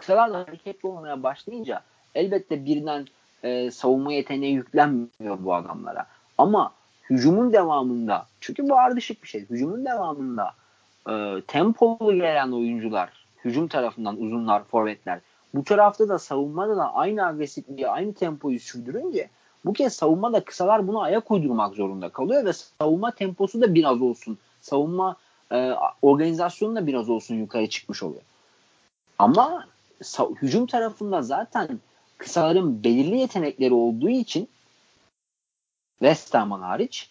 kısalar hareketli olmaya başlayınca elbette birden e, savunma yeteneği yüklenmiyor bu adamlara. Ama hücumun devamında çünkü bu ardışık bir şey. Hücumun devamında e, tempolu gelen oyuncular hücum tarafından uzunlar, forvetler bu tarafta da savunmada da aynı agresifliği, aynı tempoyu sürdürünce bu kez savunmada kısalar buna ayak uydurmak zorunda kalıyor ve savunma temposu da biraz olsun, savunma e, organizasyonu da biraz olsun yukarı çıkmış oluyor. Ama hücum tarafında zaten kısaların belirli yetenekleri olduğu için West Ham'ın hariç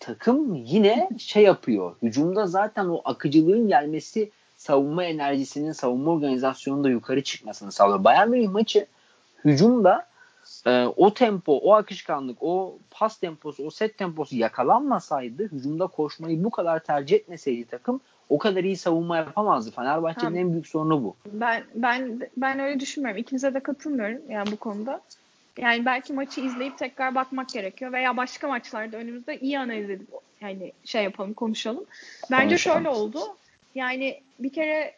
takım yine şey yapıyor. Hücumda zaten o akıcılığın gelmesi savunma enerjisinin, savunma organizasyonunda da yukarı çıkmasını sağlıyor. Bayern Münih maçı hücumda e, o tempo, o akışkanlık, o pas temposu, o set temposu yakalanmasaydı, hücumda koşmayı bu kadar tercih etmeseydi takım o kadar iyi savunma yapamazdı. Fenerbahçe'nin en büyük sorunu bu. Ben ben ben öyle düşünmüyorum. İkinize de katılmıyorum yani bu konuda. Yani belki maçı izleyip tekrar bakmak gerekiyor veya başka maçlarda önümüzde iyi analiz edip yani şey yapalım, konuşalım. Bence Konuşalım. şöyle oldu. Yani bir kere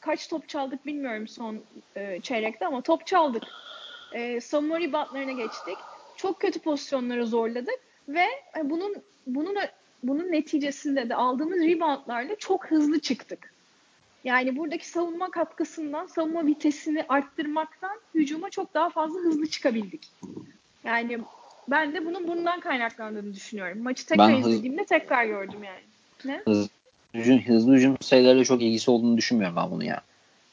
kaç top çaldık bilmiyorum son e, çeyrekte ama top çaldık. E, savunma reboundlarına geçtik. Çok kötü pozisyonları zorladık ve e, bunun bunun bunun neticesinde de aldığımız reboundlarla çok hızlı çıktık. Yani buradaki savunma katkısından, savunma vitesini arttırmaktan hücuma çok daha fazla hızlı çıkabildik. Yani ben de bunun bundan kaynaklandığını düşünüyorum. Maçı tekrar ben izlediğimde tekrar gördüm yani. Ne? Hızlı hücum, hızlı hücum sayılarıyla çok ilgisi olduğunu düşünmüyorum ben bunu ya.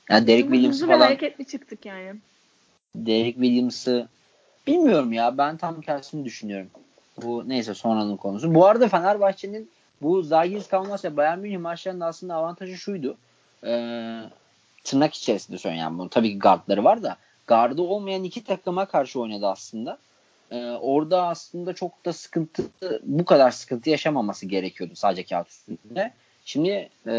Yani Derek Williams'ı falan... hareketli çıktık yani. Derek Williams'ı bilmiyorum ya. Ben tam tersini düşünüyorum. Bu neyse sonranın konusu. Bu arada Fenerbahçe'nin bu Zagiris kalmazsa Bayern Münih maçlarında aslında avantajı şuydu. Ee, tırnak içerisinde söylüyorum bunu. Tabii ki guardları var da gardı olmayan iki takıma karşı oynadı aslında. Ee, orada aslında çok da sıkıntı bu kadar sıkıntı yaşamaması gerekiyordu sadece kağıt üstünde. Şimdi e,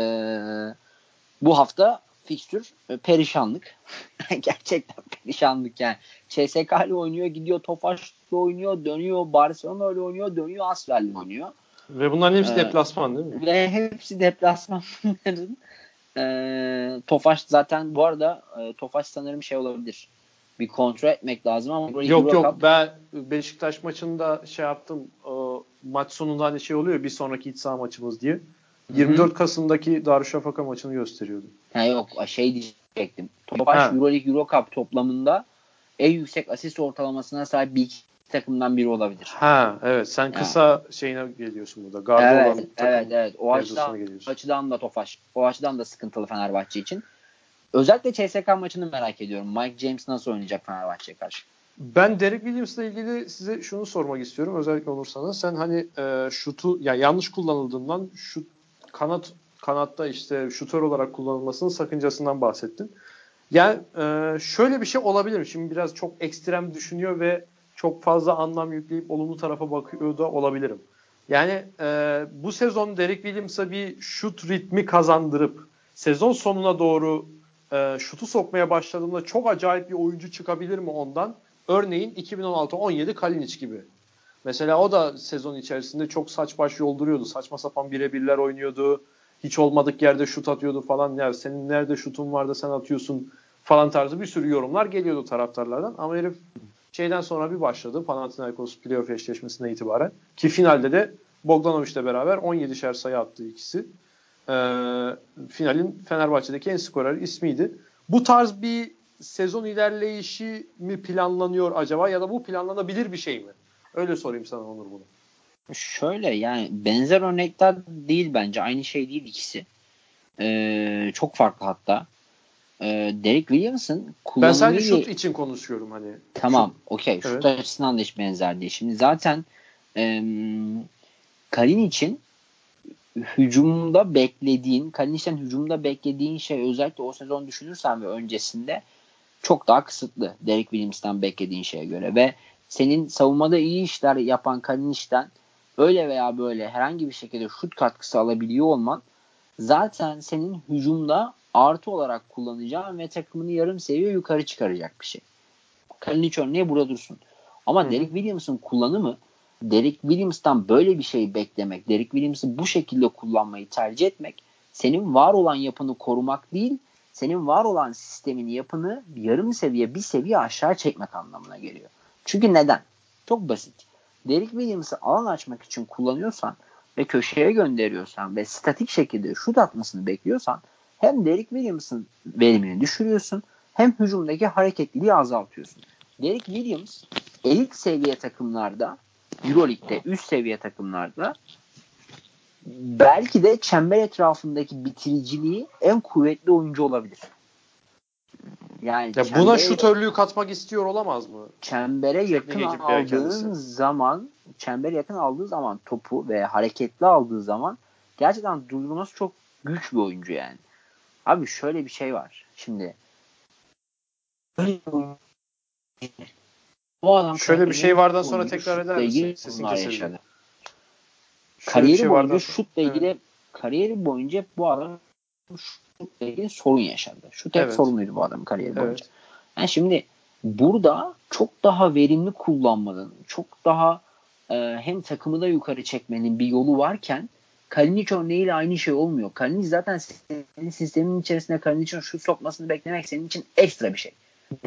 bu hafta fikstür e, perişanlık. [LAUGHS] Gerçekten perişanlık yani. CSK ile oynuyor, gidiyor Tofaş'la oynuyor, dönüyor Barcelona ile oynuyor, dönüyor Asfer'le oynuyor. Ve bunların hepsi ee, deplasman değil mi? Ve hepsi deplasmanların. e, Tofaş zaten bu arada e, Tofaş sanırım şey olabilir. Bir kontrol etmek lazım ama yok yok Cup... ben Beşiktaş maçında şey yaptım o, maç sonunda hani şey oluyor bir sonraki iç saha maçımız diye. 24 Kasım'daki Darüşşafaka maçını gösteriyordu. Ha yok şey diyecektim. Topaş Euroleague Euro Cup toplamında en yüksek asist ortalamasına sahip bir iki takımdan biri olabilir. Ha evet sen kısa yani. şeyine geliyorsun burada. Garda evet, olan evet evet o açıdan, açıdan da Tofaş. O açıdan da sıkıntılı Fenerbahçe için. Özellikle CSK maçını merak ediyorum. Mike James nasıl oynayacak Fenerbahçe'ye karşı? Ben Derek Williams'la ilgili size şunu sormak istiyorum. Özellikle olursanız sen hani e, şutu yani yanlış kullanıldığından şut kanat kanatta işte şutör olarak kullanılmasının sakıncasından bahsettin. Yani e, şöyle bir şey olabilir. Şimdi biraz çok ekstrem düşünüyor ve çok fazla anlam yükleyip olumlu tarafa bakıyor da olabilirim. Yani e, bu sezon Derek Williams'a bir şut ritmi kazandırıp sezon sonuna doğru e, şutu sokmaya başladığında çok acayip bir oyuncu çıkabilir mi ondan? Örneğin 2016-17 Kalinic gibi. Mesela o da sezon içerisinde çok saç baş yolduruyordu. Saçma sapan birebirler oynuyordu. Hiç olmadık yerde şut atıyordu falan. Ya senin nerede şutun var da sen atıyorsun falan tarzı bir sürü yorumlar geliyordu taraftarlardan. Ama herif şeyden sonra bir başladı Panathinaikos playoff eşleşmesinden itibaren. Ki finalde de Bogdanovic'le beraber 17'şer sayı attı ikisi. Ee, finalin Fenerbahçe'deki en skorer ismiydi. Bu tarz bir sezon ilerleyişi mi planlanıyor acaba ya da bu planlanabilir bir şey mi? Öyle sorayım sana Onur bunu. Şöyle yani benzer örnekler değil bence. Aynı şey değil ikisi. Ee, çok farklı hatta. Ee, Derek Williams'ın kullanımı... Ben sadece şut için konuşuyorum hani. Tamam okey. Şut evet. açısından da hiç benzer değil. Şimdi zaten e, Kalin için hücumda beklediğin, Kalinic'ten hücumda beklediğin şey özellikle o sezon düşünürsen ve öncesinde çok daha kısıtlı Derek Williams'tan beklediğin şeye göre ve senin savunmada iyi işler yapan Kalinic'ten öyle veya böyle herhangi bir şekilde şut katkısı alabiliyor olman zaten senin hücumda artı olarak kullanacağın ve takımını yarım seviye yukarı çıkaracak bir şey. Kalinic örneği burada dursun. Ama Hı. Derek Williams'ın kullanımı Derek Williams'tan böyle bir şey beklemek, Derek Williams'ı bu şekilde kullanmayı tercih etmek senin var olan yapını korumak değil, senin var olan sistemin yapını yarım seviye bir seviye aşağı çekmek anlamına geliyor. Çünkü neden? Çok basit. Derek Williams'ı alan açmak için kullanıyorsan ve köşeye gönderiyorsan ve statik şekilde şut atmasını bekliyorsan hem Derek Williams'ın verimini düşürüyorsun hem hücumdaki hareketliliği azaltıyorsun. Derek Williams elit seviye takımlarda Euroleague'de üst seviye takımlarda belki de çember etrafındaki bitiriciliği en kuvvetli oyuncu olabilir. Yani ya çembere, buna şutörlüğü katmak istiyor olamaz mı? Çembere yakın aldığın zaman çembere yakın aldığı zaman topu ve hareketli aldığı zaman gerçekten durdurması çok güç bir oyuncu yani. Abi şöyle bir şey var. Şimdi bu adam şöyle bir şey vardan sonra tekrar eder misin? Sesin kesildi. Kariyeri şey boyunca şutla ilgili evet. kariyeri boyunca bu adam şutla ilgili sorun yaşadı. Şut hep evet. sorunuydu bu adamın kariyeri boyunca. Evet. Yani şimdi burada çok daha verimli kullanmanın, çok daha e, hem takımı da yukarı çekmenin bir yolu varken Kalinic örneğiyle aynı şey olmuyor. Kalinic zaten senin sistemin içerisinde Kalinic'in şut sokmasını beklemek senin için ekstra bir şey.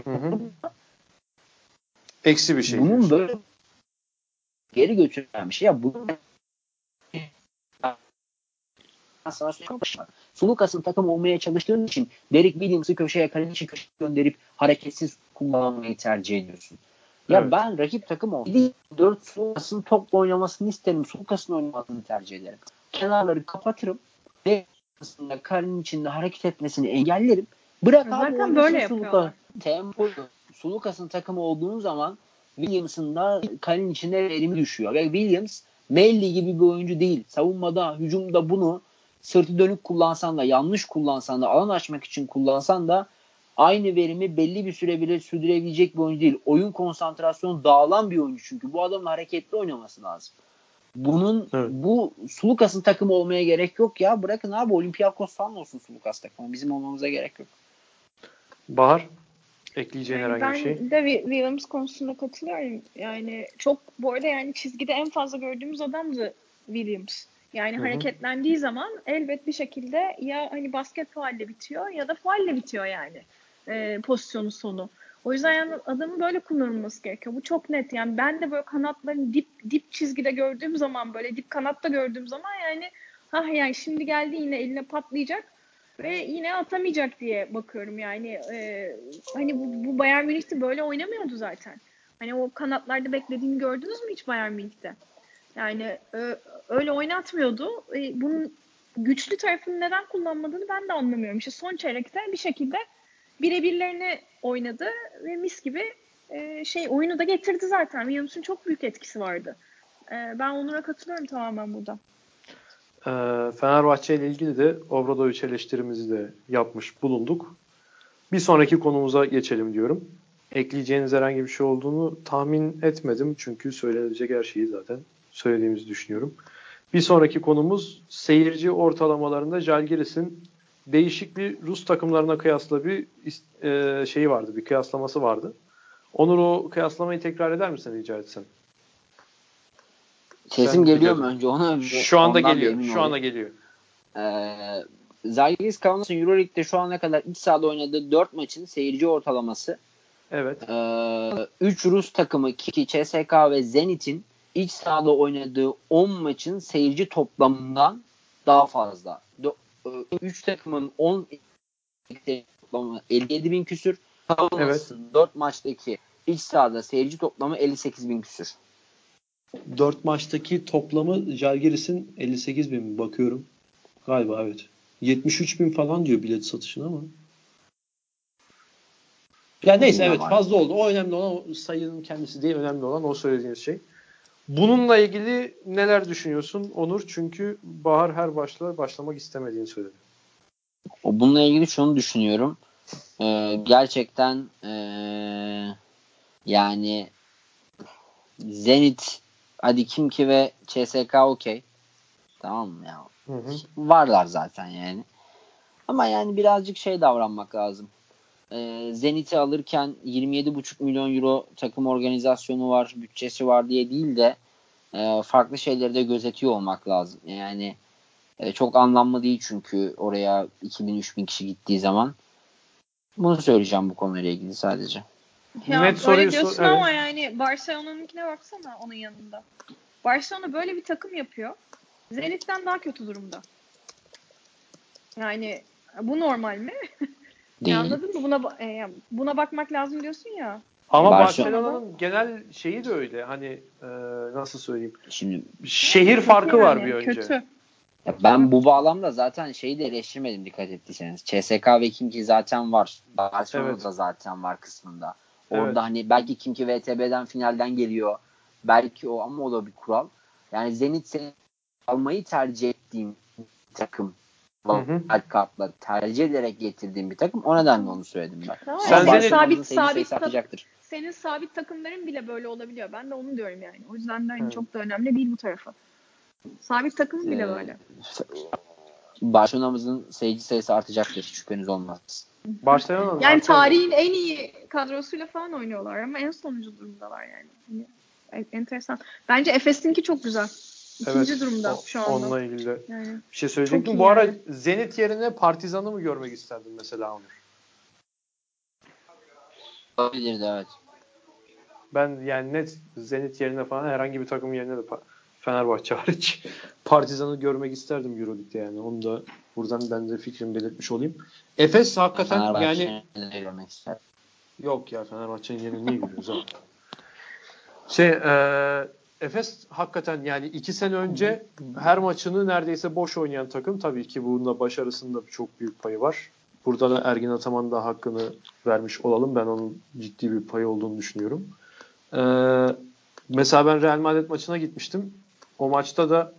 Hı hı. Eksi bir şey. Bunun böyle geri götüren bir şey. Ya bunun sana Sulukas'ın takım olmaya çalıştığın için Derek Williams'ı köşeye kaleci köşeye gönderip hareketsiz kullanmayı tercih ediyorsun. Ya evet. ben rakip takım olsaydı 4 Sulukas'ın topla oynamasını isterim. Sulukas'ın oynamasını tercih ederim. Kenarları kapatırım ve aslında kalenin içinde hareket etmesini engellerim. Bırak Zaten abi böyle yapıyorlar. Tempo Sulukas'ın takımı olduğun zaman Williams'ın da kalenin içinde verimi düşüyor. Ve Williams Melli gibi bir oyuncu değil. Savunmada, hücumda bunu sırtı dönük kullansan da, yanlış kullansan da, alan açmak için kullansan da aynı verimi belli bir süre bile sürdürebilecek bir oyuncu değil. Oyun konsantrasyonu dağılan bir oyuncu çünkü. Bu adamın hareketli oynaması lazım. Bunun evet. bu Sulukas'ın takımı olmaya gerek yok ya. Bırakın abi Olympiakos falan olsun Sulukas takımı. Bizim olmamıza gerek yok. Bahar ekleyeceğin yani herhangi bir şey. Ben de Williams konusunda katılıyorum. Yani çok bu arada yani çizgide en fazla gördüğümüz adamdı Williams. Yani Hı-hı. hareketlendiği zaman elbet bir şekilde ya hani basket faulle bitiyor ya da faulle bitiyor yani e, pozisyonun sonu. O yüzden yani adamın böyle kullanılması gerekiyor. Bu çok net. Yani ben de böyle kanatların dip dip çizgide gördüğüm zaman böyle dip kanatta gördüğüm zaman yani ha yani şimdi geldi yine eline patlayacak ve yine atamayacak diye bakıyorum yani. E, hani bu, bu Bayern Münih'te böyle oynamıyordu zaten. Hani o kanatlarda beklediğini gördünüz mü hiç Bayern Münih'te? Yani öyle oynatmıyordu. E, bunun güçlü tarafını neden kullanmadığını ben de anlamıyorum. İşte son çeyrekte bir şekilde birebirlerini oynadı ve mis gibi e, şey oyunu da getirdi zaten. Williams'ın çok büyük etkisi vardı. E, ben Onur'a katılıyorum tamamen burada. Fenerbahçe ile ilgili de Obradoviç eleştirimizi de yapmış bulunduk. Bir sonraki konumuza geçelim diyorum. Ekleyeceğiniz herhangi bir şey olduğunu tahmin etmedim. Çünkü söylenecek her şeyi zaten söylediğimizi düşünüyorum. Bir sonraki konumuz seyirci ortalamalarında Jalgiris'in değişik bir Rus takımlarına kıyasla bir e, şeyi vardı, bir kıyaslaması vardı. Onur o kıyaslamayı tekrar eder misin rica etsem? Sesim Sen geliyor mu önce onu? Şu anda geliyor. Şu anda geliyor. Ee, Zalgiris Kaunas'ın Euroleague'de şu ana kadar iç sahada oynadığı 4 maçın seyirci ortalaması Evet. 3 ee, Rus takımı Kiki, CSK ve Zenit'in iç sahada oynadığı 10 maçın seyirci toplamından daha fazla. 3 e, takımın 10 toplamı 57 bin küsür. Evet. 4 maçtaki iç sahada seyirci toplamı 58 bin küsür. 4 maçtaki toplamı Jalgiris'in 58 bin bakıyorum. Galiba evet. 73 bin falan diyor bilet satışına ama. Ya neyse evet fazla oldu. O önemli olan o sayının kendisi değil. Önemli olan o söylediğiniz şey. Bununla ilgili neler düşünüyorsun Onur? Çünkü Bahar her başla başlamak istemediğini söyledi. Bununla ilgili şunu düşünüyorum. Ee, gerçekten ee, yani Zenit hadi Kimki ve CSK okey. Tamam mı ya? Hı hı. Varlar zaten yani. Ama yani birazcık şey davranmak lazım. Ee, Zenit'i alırken 27,5 milyon euro takım organizasyonu var, bütçesi var diye değil de e, farklı şeyleri de gözetiyor olmak lazım. Yani e, çok anlamlı değil çünkü oraya 2000-3000 kişi gittiği zaman. Bunu söyleyeceğim bu konuyla ilgili sadece. Ya Net öyle diyorsun sor, ama evet. yani Barcelona'nınkine baksana onun yanında. Barcelona böyle bir takım yapıyor. Zenit'ten daha kötü durumda. Yani bu normal mi? [LAUGHS] ya anladın mı? Buna e, buna bakmak lazım diyorsun ya. Ama Barcelona'nın genel şeyi de öyle. Hani e, nasıl söyleyeyim? Şimdi şehir farkı yani, var bir önce. Kötü. Ya ben bu bağlamda zaten şeyi de eleştirmedim dikkat ettiyseniz. CSK ve Kimki zaten var. Barcelona'da evet. zaten var kısmında. Orada evet. hani belki Kimki VTB'den finalden geliyor. Belki o ama o da bir kural. Yani Zenit almayı tercih ettiğim takım. Kartla tercih ederek getirdiğim bir takım. O nedenle onu söyledim ben. Tamam, Sen Zenit sabit sabit tak, senin sabit takımların bile böyle olabiliyor. Ben de onu diyorum yani. O yüzden de hani çok da önemli değil bu tarafa. Sabit takım bile ee, böyle. Barcelona'mızın seyirci sayısı artacaktır. Şüpheniz olmaz. Barcelona yani tarihin en iyi kadrosuyla falan oynuyorlar ama en sonuncu durumdalar yani. yani enteresan. Efes'in Efes'inki çok güzel. İkinci evet, durumda şu anda. Onunla ilgili yani, bir şey söyleyecektim. Bu yani. ara Zenit yerine Partizan'ı mı görmek isterdin mesela Onur? Olabilirdi evet. Ben yani net Zenit yerine falan herhangi bir takım yerine de Fenerbahçe hariç [LAUGHS] Partizan'ı görmek isterdim Euroleague'de yani. Onu da buradan ben de fikrimi belirtmiş olayım. Efes hakikaten yani görmek ister. Yok ya Fenerbahçe'nin yerini niye görüyoruz abi? Şey e, Efes hakikaten yani iki sene önce her maçını neredeyse boş oynayan takım. Tabii ki bunda başarısında çok büyük payı var. Burada da Ergin Ataman da hakkını vermiş olalım. Ben onun ciddi bir payı olduğunu düşünüyorum. Ee, mesela ben Real Madrid maçına gitmiştim. O maçta da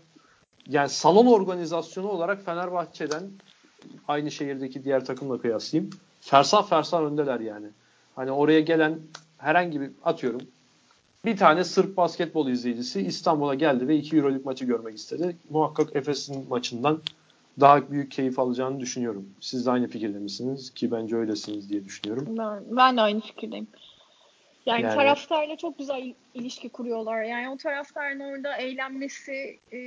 yani salon organizasyonu olarak Fenerbahçe'den aynı şehirdeki diğer takımla kıyaslayayım. Fersah fersah öndeler yani. Hani oraya gelen herhangi bir atıyorum bir tane Sırp basketbol izleyicisi İstanbul'a geldi ve iki Euroleague maçı görmek istedi. Muhakkak Efes'in maçından daha büyük keyif alacağını düşünüyorum. Siz de aynı fikirde misiniz? Ki bence öylesiniz diye düşünüyorum. Ben, ben de aynı fikirdeyim. Yani, yani taraftarla çok güzel ilişki kuruyorlar. Yani o taraftarın orada eğlenmesi e,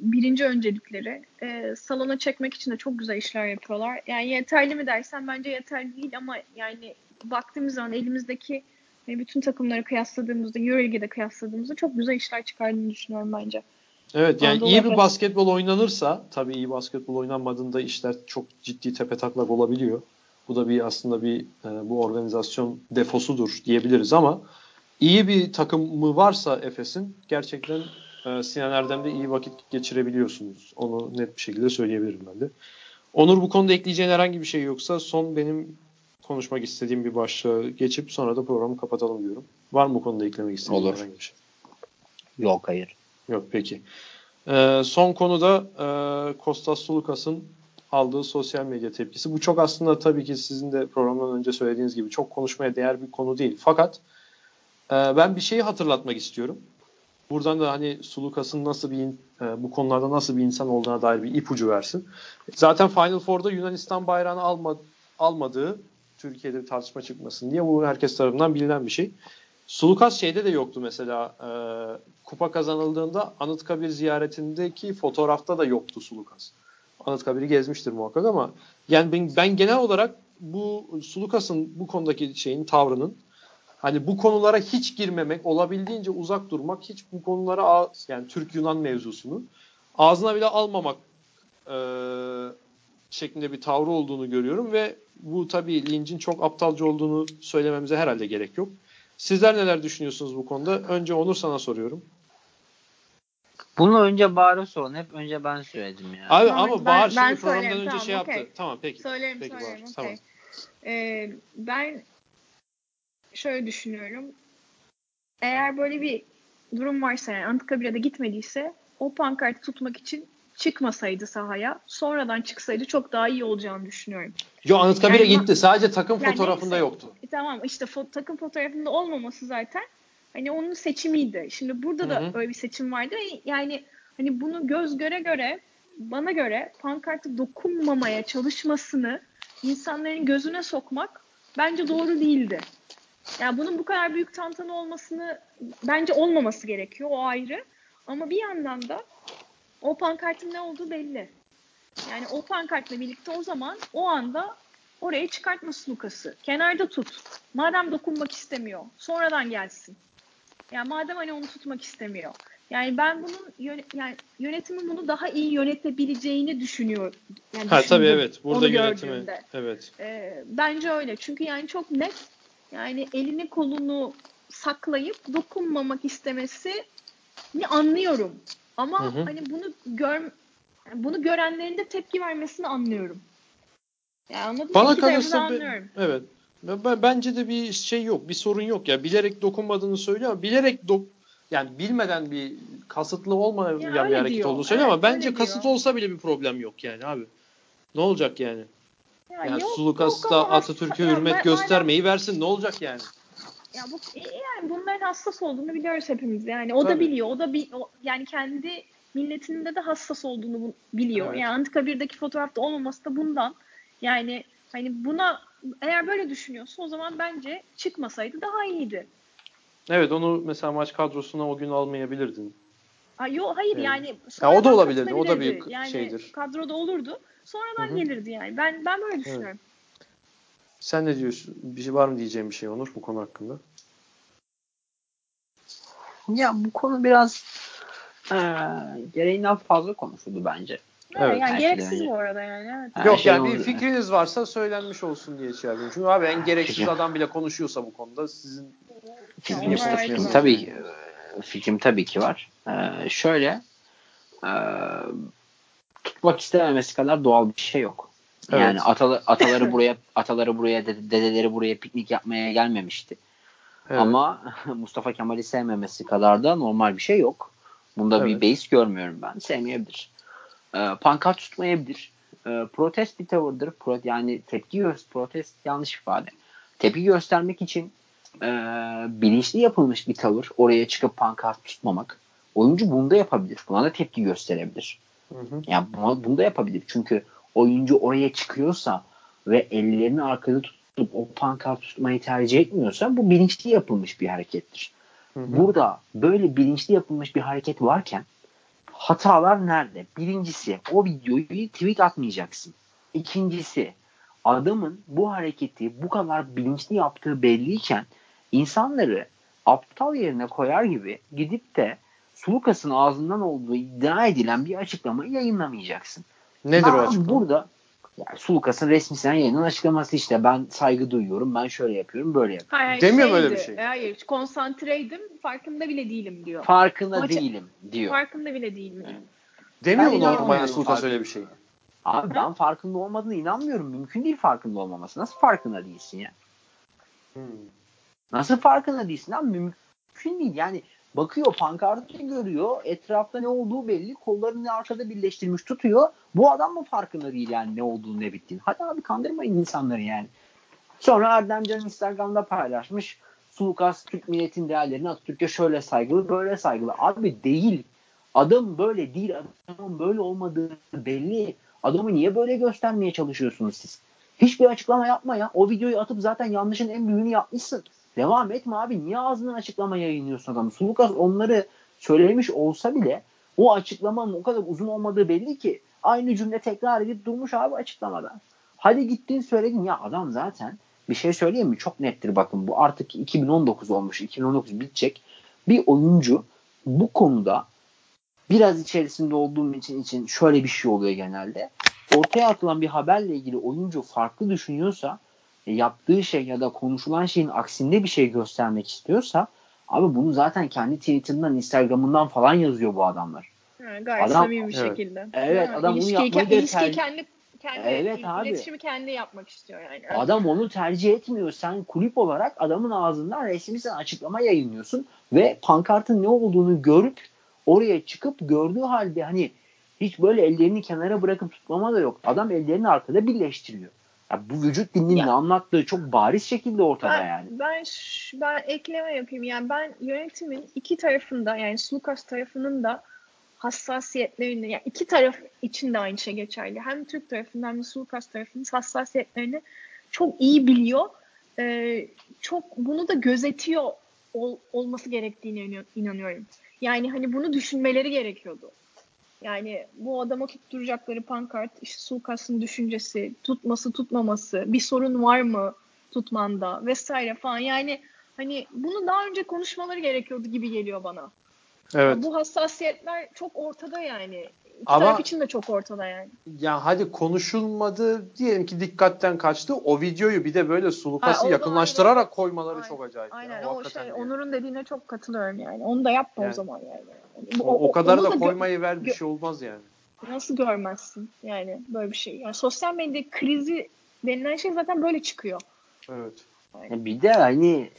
birinci öncelikleri. E, salona çekmek için de çok güzel işler yapıyorlar. Yani yeterli mi dersen bence yeterli değil ama yani baktığımız zaman elimizdeki e, bütün takımları kıyasladığımızda, Euroleague'de kıyasladığımızda çok güzel işler çıkardığını düşünüyorum bence. Evet yani Anadolu iyi bir basketbol oynanırsa tabii iyi basketbol oynanmadığında işler çok ciddi tepe taklak olabiliyor. Bu da bir aslında bir e, bu organizasyon defosudur diyebiliriz ama iyi bir takımı varsa Efes'in gerçekten e, Sinan Erdem'de iyi vakit geçirebiliyorsunuz. Onu net bir şekilde söyleyebilirim ben de. Onur bu konuda ekleyeceğin herhangi bir şey yoksa son benim konuşmak istediğim bir başlığı geçip sonra da programı kapatalım diyorum. Var mı bu konuda eklemek istediğin Olur. herhangi bir şey? Yok hayır. Yok peki. Ee, son konuda e, Kostas Sulukas'ın aldığı sosyal medya tepkisi. Bu çok aslında tabii ki sizin de programdan önce söylediğiniz gibi çok konuşmaya değer bir konu değil. Fakat e, ben bir şeyi hatırlatmak istiyorum. Buradan da hani Sulukas'ın nasıl bir e, bu konularda nasıl bir insan olduğuna dair bir ipucu versin. Zaten Final Four'da Yunanistan bayrağını alma, almadığı Türkiye'de bir tartışma çıkmasın diye bu herkes tarafından bilinen bir şey. Sulukas şeyde de yoktu mesela. E, kupa kazanıldığında Anıtkabir ziyaretindeki fotoğrafta da yoktu Sulukas. Anıtkabir'i gezmiştir muhakkak ama yani ben, ben genel olarak bu Sulukas'ın bu konudaki şeyin tavrının hani bu konulara hiç girmemek, olabildiğince uzak durmak, hiç bu konulara yani Türk Yunan mevzusunu ağzına bile almamak e, şeklinde bir tavrı olduğunu görüyorum ve bu tabii Lynch'in çok aptalca olduğunu söylememize herhalde gerek yok. Sizler neler düşünüyorsunuz bu konuda? Önce Onur sana soruyorum. Bunu önce Bahar'a sorun. Hep önce ben söyledim ya. Abi tamam, ama Bahar ben, şimdi programdan önce tamam, şey okay. yaptı. Tamam peki. Söylerim peki, söylerim. Okay. Tamam. Ee, ben şöyle düşünüyorum. Eğer böyle bir durum varsa yani Anıtkabir'e de gitmediyse o pankartı tutmak için çıkmasaydı sahaya sonradan çıksaydı çok daha iyi olacağını düşünüyorum. Yo Anıtkabir'e yani, gitti. Sadece takım yani fotoğrafında neyse, yoktu. E, tamam işte fo- takım fotoğrafında olmaması zaten hani onun seçimiydi. Şimdi burada da Hı-hı. öyle bir seçim vardı. Yani hani bunu göz göre göre bana göre pankartı dokunmamaya çalışmasını insanların gözüne sokmak bence doğru değildi. Yani bunun bu kadar büyük tantana olmasını bence olmaması gerekiyor. O ayrı. Ama bir yandan da o pankartın ne olduğu belli. Yani o pankartla birlikte o zaman o anda oraya çıkartması Lukas'ı. Kenarda tut. Madem dokunmak istemiyor. Sonradan gelsin. Yani madem hani onu tutmak istemiyor. Yani ben bunun yön, yani yönetimin bunu daha iyi yönetebileceğini düşünüyor. Yani ha tabii evet. Burada yönetimi. Evet. Ee, bence öyle. Çünkü yani çok net yani elini kolunu saklayıp dokunmamak istemesi anlıyorum. Ama hı hı. hani bunu gör bunu görenlerin de tepki vermesini anlıyorum. Yani anladın Bana kalırsa anlıyorum. evet. Bence de bir şey yok, bir sorun yok ya. Bilerek dokunmadığını söylüyor ama bilerek dok yani bilmeden bir kasıtlı olmayan ya bir hareket diyor. olduğunu söylüyor evet, ama bence kasıt diyor. olsa bile bir problem yok yani abi. Ne olacak yani? Ya yani yok, Sulukas'ta Atatürk'e [LAUGHS] hürmet göstermeyi madem, versin ne olacak yani? Ya bu e, yani bunların hassas olduğunu biliyoruz hepimiz. Yani o Tabii. da biliyor. O da bir o, yani kendi milletinde de hassas olduğunu biliyor. Evet. Yani Anıtkabir'deki fotoğrafta olmaması da bundan. Yani hani buna eğer böyle düşünüyorsa o zaman bence çıkmasaydı daha iyiydi. Evet onu mesela maç kadrosuna o gün almayabilirdin. Ha, yok hayır evet. yani ya o da olabilirdi. O da bir yani şeydir. Kadroda olurdu. Sonradan Hı-hı. gelirdi yani. Ben ben böyle düşünüyorum. Evet. Sen ne diyorsun? Bir şey var mı diyeceğim bir şey Onur bu konu hakkında? Ya bu konu biraz e, gereğinden fazla konuşuldu bence. Evet, yani gereksiz önce. bu arada yani. Evet. Yok şey yani bir fikriniz varsa söylenmiş olsun diye şey yapıyorum. Çünkü abi en gereksiz adam bile konuşuyorsa bu konuda sizin fikrim, fikrim tabii ki fikrim tabii ki var. Ee, şöyle e, tutmak istememesi kadar doğal bir şey yok. Evet. Yani atalı, ataları [LAUGHS] buraya ataları buraya dedeleri buraya piknik yapmaya gelmemişti. Evet. Ama [LAUGHS] Mustafa Kemal'i sevmemesi kadar da normal bir şey yok. Bunda evet. bir base görmüyorum ben. Sevmeyebilir. Ee, pankart tutmayabilir. Ee, protest bir tavırdır. Pro, yani tepki göster protest yanlış ifade. Tepki göstermek için e, bilinçli yapılmış bir tavır. Oraya çıkıp pankart tutmamak. Oyuncu bunu da yapabilir. Buna da tepki gösterebilir. Hı hı. Yani bunu da yapabilir. Çünkü oyuncu oraya çıkıyorsa ve ellerini arkada tutup o pankart tutmayı tercih etmiyorsa bu bilinçli yapılmış bir harekettir. Hı hı. Burada böyle bilinçli yapılmış bir hareket varken hatalar nerede? Birincisi o videoyu tweet atmayacaksın. İkincisi adamın bu hareketi bu kadar bilinçli yaptığı belliyken insanları aptal yerine koyar gibi gidip de Sulukas'ın ağzından olduğu iddia edilen bir açıklamayı yayınlamayacaksın. Nedir ben o açıklama? Burada yani Sulukas'ın resmisinden yayının açıklaması işte ben saygı duyuyorum, ben şöyle yapıyorum, böyle yapıyorum. Hayır, Demiyor şeydi, böyle bir şey. Hayır, konsantreydim, farkında bile değilim diyor. Farkında Maça, değilim diyor. Farkında bile değilim. Demiyor mu normalde Sulukas öyle bir şey? Abi ben farkında olmadığına inanmıyorum. Mümkün değil farkında olmaması. Nasıl farkında değilsin ya? Hmm. Nasıl farkında değilsin abi? Mümkün değil. Yani Bakıyor pankartı görüyor. Etrafta ne olduğu belli. Kollarını arkada birleştirmiş tutuyor. Bu adam mı farkında değil yani ne olduğunu ne bittiğini. Hadi abi kandırmayın insanları yani. Sonra Erdemcan Instagram'da paylaşmış. Sulukas Türk milletin değerlerini Atatürk'e şöyle saygılı böyle saygılı. Abi değil. Adam böyle değil. Adamın böyle olmadığı belli. Adamı niye böyle göstermeye çalışıyorsunuz siz? Hiçbir açıklama yapma ya. O videoyu atıp zaten yanlışın en büyüğünü yapmışsın. Devam etme abi. Niye ağzından açıklama yayınlıyorsun adamı? Sulukas onları söylemiş olsa bile o açıklamanın o kadar uzun olmadığı belli ki aynı cümle tekrar edip durmuş abi açıklamada. Hadi gittin söyledin ya adam zaten bir şey söyleyeyim mi? Çok nettir bakın bu artık 2019 olmuş. 2019 bitecek. Bir oyuncu bu konuda biraz içerisinde olduğum için için şöyle bir şey oluyor genelde. Ortaya atılan bir haberle ilgili oyuncu farklı düşünüyorsa yaptığı şey ya da konuşulan şeyin aksinde bir şey göstermek istiyorsa abi bunu zaten kendi Twitter'ından, Instagram'ından falan yazıyor bu adamlar. Ha, gayet adam, samimi bir evet. şekilde. Evet ha, adam bunu yapmayı ilişkiyi kendi kendi evet abi. iletişimi kendi yapmak istiyor yani. Adam onu tercih etmiyor. Sen kulüp olarak adamın ağzından resmi sen açıklama yayınlıyorsun ve pankartın ne olduğunu görüp oraya çıkıp gördüğü halde hani hiç böyle ellerini kenara bırakıp tutmama da yok. Adam ellerini arkada birleştiriyor. Ya bu vücut dilinin ya. ne anlattığı çok bariz şekilde ortada ben, yani. Ben ben ekleme yapayım. Yani ben yönetimin iki tarafında yani Sulukas tarafının da hassasiyetlerini yani iki taraf için de aynı şey geçerli. Hem Türk tarafından hem de Sulukas tarafının hassasiyetlerini çok iyi biliyor. Ee, çok bunu da gözetiyor ol, olması gerektiğine inanıyorum. Yani hani bunu düşünmeleri gerekiyordu. Yani bu adama tutturacakları pankart, işte Sulkas'ın düşüncesi, tutması tutmaması, bir sorun var mı tutmanda vesaire falan. Yani hani bunu daha önce konuşmaları gerekiyordu gibi geliyor bana. Evet. Bu hassasiyetler çok ortada yani. İki Ama, taraf için de çok ortada yani. Ya hadi konuşulmadı diyelim ki dikkatten kaçtı. O videoyu bir de böyle sulukası ha, yakınlaştırarak aynen. koymaları aynen. çok acayip. Aynen ya. o, şey yani. Onur'un dediğine çok katılıyorum yani. Onu da yapma yani. o zaman yani. O, o, o kadar da, da koymayı ver bir şey olmaz yani. Nasıl görmezsin yani böyle bir şey. Yani sosyal medya krizi denilen şey zaten böyle çıkıyor. Evet. Yani. Bir de hani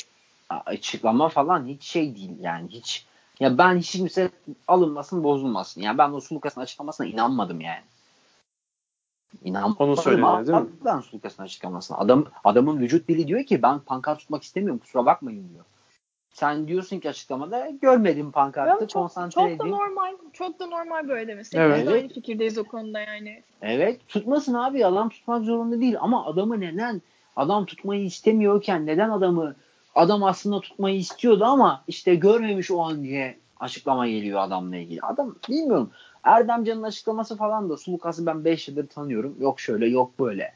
açıklama falan hiç şey değil yani hiç ya ben hiç kimse alınmasın bozulmasın. Yani ben o Sulukas'ın açıklamasına inanmadım yani. İnanmadım. Onu söyledi değil mi? Ben Sulukas'ın açıklamasına. Adam, adamın vücut dili diyor ki ben pankart tutmak istemiyorum kusura bakmayın diyor. Sen diyorsun ki açıklamada görmedim pankartı çok, konsantre çok edeyim. da normal. Çok da normal böyle demesi. Evet. Aynı fikirdeyiz o konuda yani. Evet. Tutmasın abi. Adam tutmak zorunda değil. Ama adamı neden adam tutmayı istemiyorken neden adamı adam aslında tutmayı istiyordu ama işte görmemiş o an diye açıklama geliyor adamla ilgili. Adam bilmiyorum. Erdemcan'ın açıklaması falan da Sulukas'ı ben 5 yıldır tanıyorum. Yok şöyle yok böyle.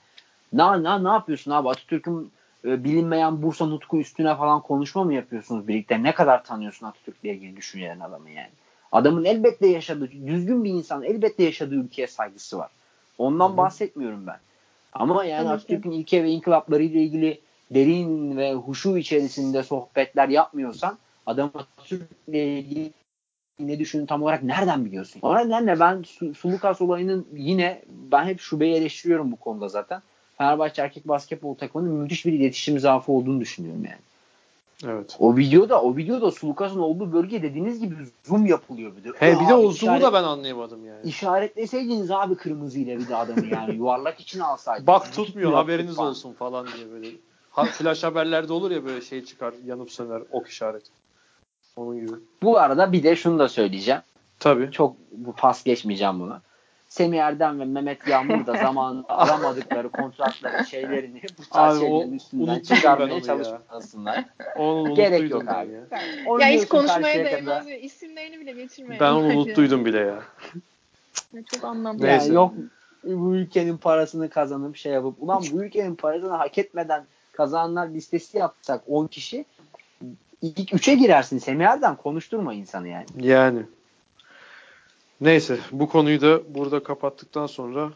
Ne, ne, ne yapıyorsun abi Atatürk'ün e, bilinmeyen Bursa Nutku üstüne falan konuşma mı yapıyorsunuz birlikte? Ne kadar tanıyorsun Atatürk'le ilgili düşüncelerin adamı yani? Adamın elbette yaşadığı, düzgün bir insan elbette yaşadığı ülkeye saygısı var. Ondan Hı-hı. bahsetmiyorum ben. Ama yani Atatürk'ün ilke ve inkılaplarıyla ilgili derin ve huşu içerisinde sohbetler yapmıyorsan adam Atatürk'le ilgili ne düşündüğünü tam olarak nereden biliyorsun? O nedenle ben Sulukas olayının yine ben hep şubeyi eleştiriyorum bu konuda zaten. Fenerbahçe erkek basketbol takımının müthiş bir iletişim zaafı olduğunu düşünüyorum yani. Evet. O videoda o videoda Sulukas'ın olduğu bölge dediğiniz gibi zoom yapılıyor bir de. He bir de o zoom'u da ben anlayamadım yani. İşaretleseydiniz abi kırmızıyla bir de adamı yani yuvarlak için alsaydınız. Bak tutmuyor haberiniz falan. olsun falan diye böyle. Flash haberlerde olur ya böyle şey çıkar yanıp söner ok işareti. Onun gibi. Bu arada bir de şunu da söyleyeceğim. Tabii. Çok bu pas geçmeyeceğim bunu. Semih Erdem ve Mehmet Yağmur da zamanında [LAUGHS] alamadıkları kontratları şeylerini bu tarz abi, şeylerin üstünden çıkarmaya çalışmasınlar. Gerek yok abi. Ya, ya hiç konuşmaya değmez ve isimlerini bile geçirmeye Ben onu unuttuydum bile ya. Çok anlamlı. Yani yok bu ülkenin parasını kazanıp şey yapıp ulan bu ülkenin parasını hak etmeden kazananlar listesi yapsak 10 kişi ilk 3'e girersin Semih Erdem konuşturma insanı yani. Yani. Neyse bu konuyu da burada kapattıktan sonra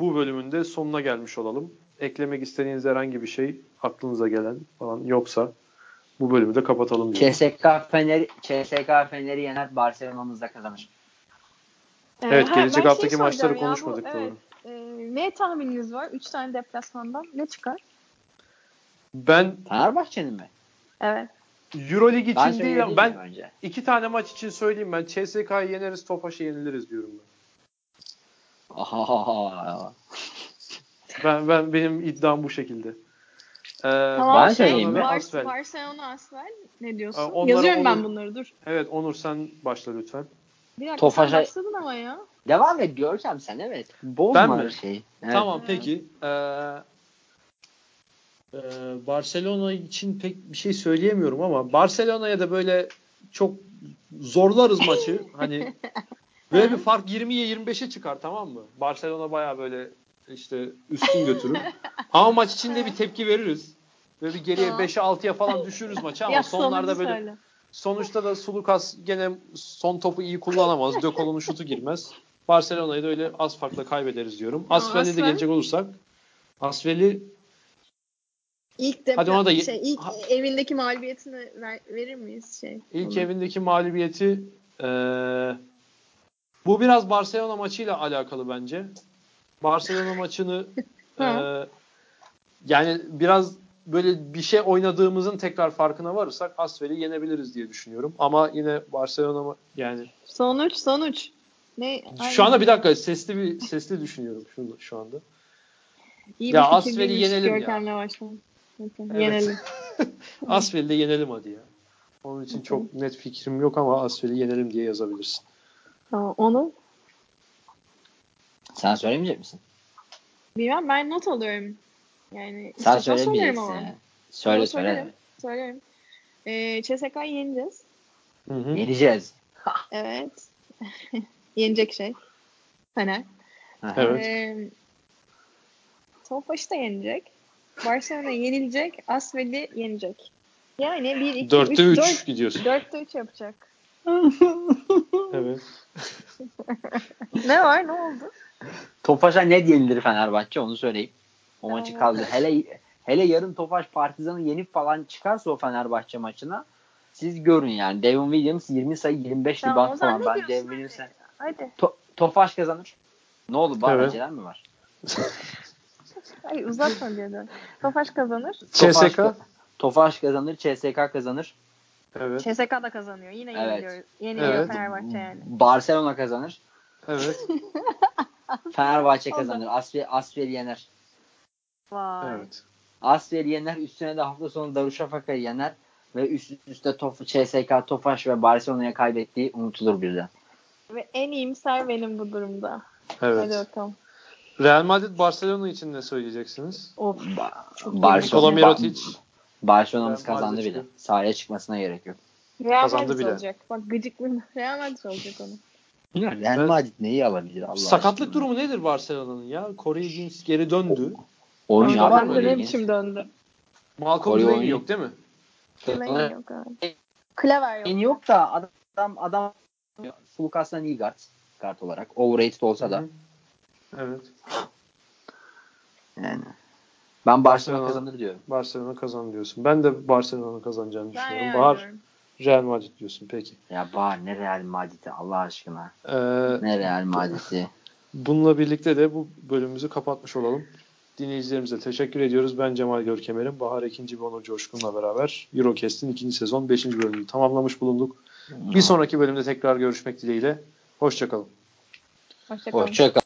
bu bölümün de sonuna gelmiş olalım. Eklemek istediğiniz herhangi bir şey aklınıza gelen falan yoksa bu bölümü de kapatalım. CSK Fener CSK Fener'i yener Barcelona'mız da kazanır. Ee, evet gelecek şey haftaki maçları ya, konuşmadık. Bu, evet, e, ne tahmininiz var? 3 tane deplasmandan ne çıkar? Ben Fenerbahçe'nin mi? Evet. Euroleague için ben değil ama ben önce. iki tane maç için söyleyeyim ben. CSK'yı yeneriz, Tofaş'ı yeniliriz diyorum ben. Aha. ben ben benim iddiam bu şekilde. Ee, tamam, ben söyleyeyim mi? Asvel. Barcelona Asvel. Ne diyorsun? Ee, onlara, Yazıyorum Onur, ben bunları dur. Evet Onur sen başla lütfen. Bir dakika Tofaş'a... sen başladın ama ya. Devam et göreceğim sen evet. Bozma ben mi? şeyi. Evet. Tamam peki. Ee, e, Barcelona için pek bir şey söyleyemiyorum ama Barcelona'ya da böyle çok zorlarız maçı. Hani [LAUGHS] böyle bir fark 20'ye 25'e çıkar tamam mı? Barcelona baya böyle işte üstün götürür. ama maç içinde bir tepki veririz. Böyle bir geriye 5'e 6'ya falan düşürürüz maçı ama ya, sonlarda böyle söyle. sonuçta da Sulukas gene son topu iyi kullanamaz. Dökol'un şutu girmez. Barcelona'yı da öyle az farkla kaybederiz diyorum. Asfel'e de gelecek olursak Asfel'i İlk de Hadi ona da şey, ilk ha, evindeki mağlubiyetini ver, verir miyiz şey? İlk ona. evindeki mağlubiyeti e, bu biraz Barcelona maçıyla alakalı bence. Barcelona [LAUGHS] maçını e, yani biraz böyle bir şey oynadığımızın tekrar farkına varırsak Asfel'i yenebiliriz diye düşünüyorum. Ama yine Barcelona yani sonuç sonuç. Ne? Şu anda bir dakika sesli bir sesli düşünüyorum şu, şu anda. İyi ya Asfel'i yenelim ya. Başlayalım. Evet. Yenelim. [LAUGHS] Asfel'i de yenelim hadi ya. Onun için çok net fikrim yok ama Asfel'i yenelim diye yazabilirsin. Tamam. Onu? Sen söylemeyecek misin? Bilmem ben not alıyorum. Yani Sen söylemeyeceksin. Ama. Söyle söyle. Söylerim. Söylerim. Ee, CSK'yı yeneceğiz. Hı hı. Yeneceğiz. [LAUGHS] evet. [LAUGHS] Yenecek şey. Fener. Evet. Ee, Tofaş'ı da yenecek. Barcelona yenilecek. Asvel'i yenecek. Yani 1, 2, 4'te 3, 3 4, gidiyorsun. 4'te 3 yapacak. evet. [LAUGHS] ne var? Ne oldu? Tofaş'a ne yenilir Fenerbahçe onu söyleyeyim. O maçı kaldı. Hele hele yarın Tofaş Partizan'ı yenip falan çıkarsa o Fenerbahçe maçına siz görün yani. Devin Williams 20 sayı 25 tamam, ribaund falan. Ben Devin Williams'e Hadi. To- Tofaş kazanır. Ne oldu? Bari evet. mi var? [LAUGHS] [LAUGHS] Ay uzatma diye de. Tofaş kazanır. CSK. Tofaş kazanır. CSK kazanır. Evet. CSK da kazanıyor. Yine evet. yeniliyor. Yeniliyor evet. Fenerbahçe yani. Barcelona kazanır. Evet. [LAUGHS] Fenerbahçe kazanır. Asfer, Asfer yener. Vay. Evet. Asfer yener. Üstüne de hafta sonu Darüşşafaka'yı yener. Ve üst üste Tof CSK, Tofaş ve Barcelona'ya kaybettiği unutulur birden. Ve en iyimser benim bu durumda. Evet. Hadi bakalım. Real Madrid Barcelona için ne söyleyeceksiniz? Of. Ba- Barcelona Mirotic. Barcelona'mız kazandı bile. Sahaya çıkmasına gerek yok. Real kazandı Madrid bile. olacak. Bak gıcıklığın [LAUGHS] Real Madrid olacak onu. Real Madrid neyi alabilir Allah Sakatlık aşkına. durumu nedir Barcelona'nın ya? Corey Higgins geri döndü. Oynuyor abi. Var mı ne biçim döndü? Malcolm Delaney yok değil mi? Delaney yok abi. Klaver yok. yok da adam adam Fulkas'tan iyi guard, guard olarak. Overrated olsa da. Hı-hı. Evet. Yani ben Barcelona, Barcelona kazanır diyorum. Barcelona kazanır diyorsun. Ben de Barcelona kazanacağını ben düşünüyorum. Bahar Real Madrid diyorsun peki. Ya Bahar ne Real Madrid'i Allah aşkına. Ee, ne Real Madrid'i. Bununla birlikte de bu bölümümüzü kapatmış olalım. Dinleyicilerimize teşekkür ediyoruz. Ben Cemal Görkemer'im. Bahar ikinci Onur Coşkun'la beraber Eurocast'in ikinci sezon beşinci bölümünü tamamlamış bulunduk. Bir sonraki bölümde tekrar görüşmek dileğiyle. Hoşçakalın. Hoşçakalın. Hoşça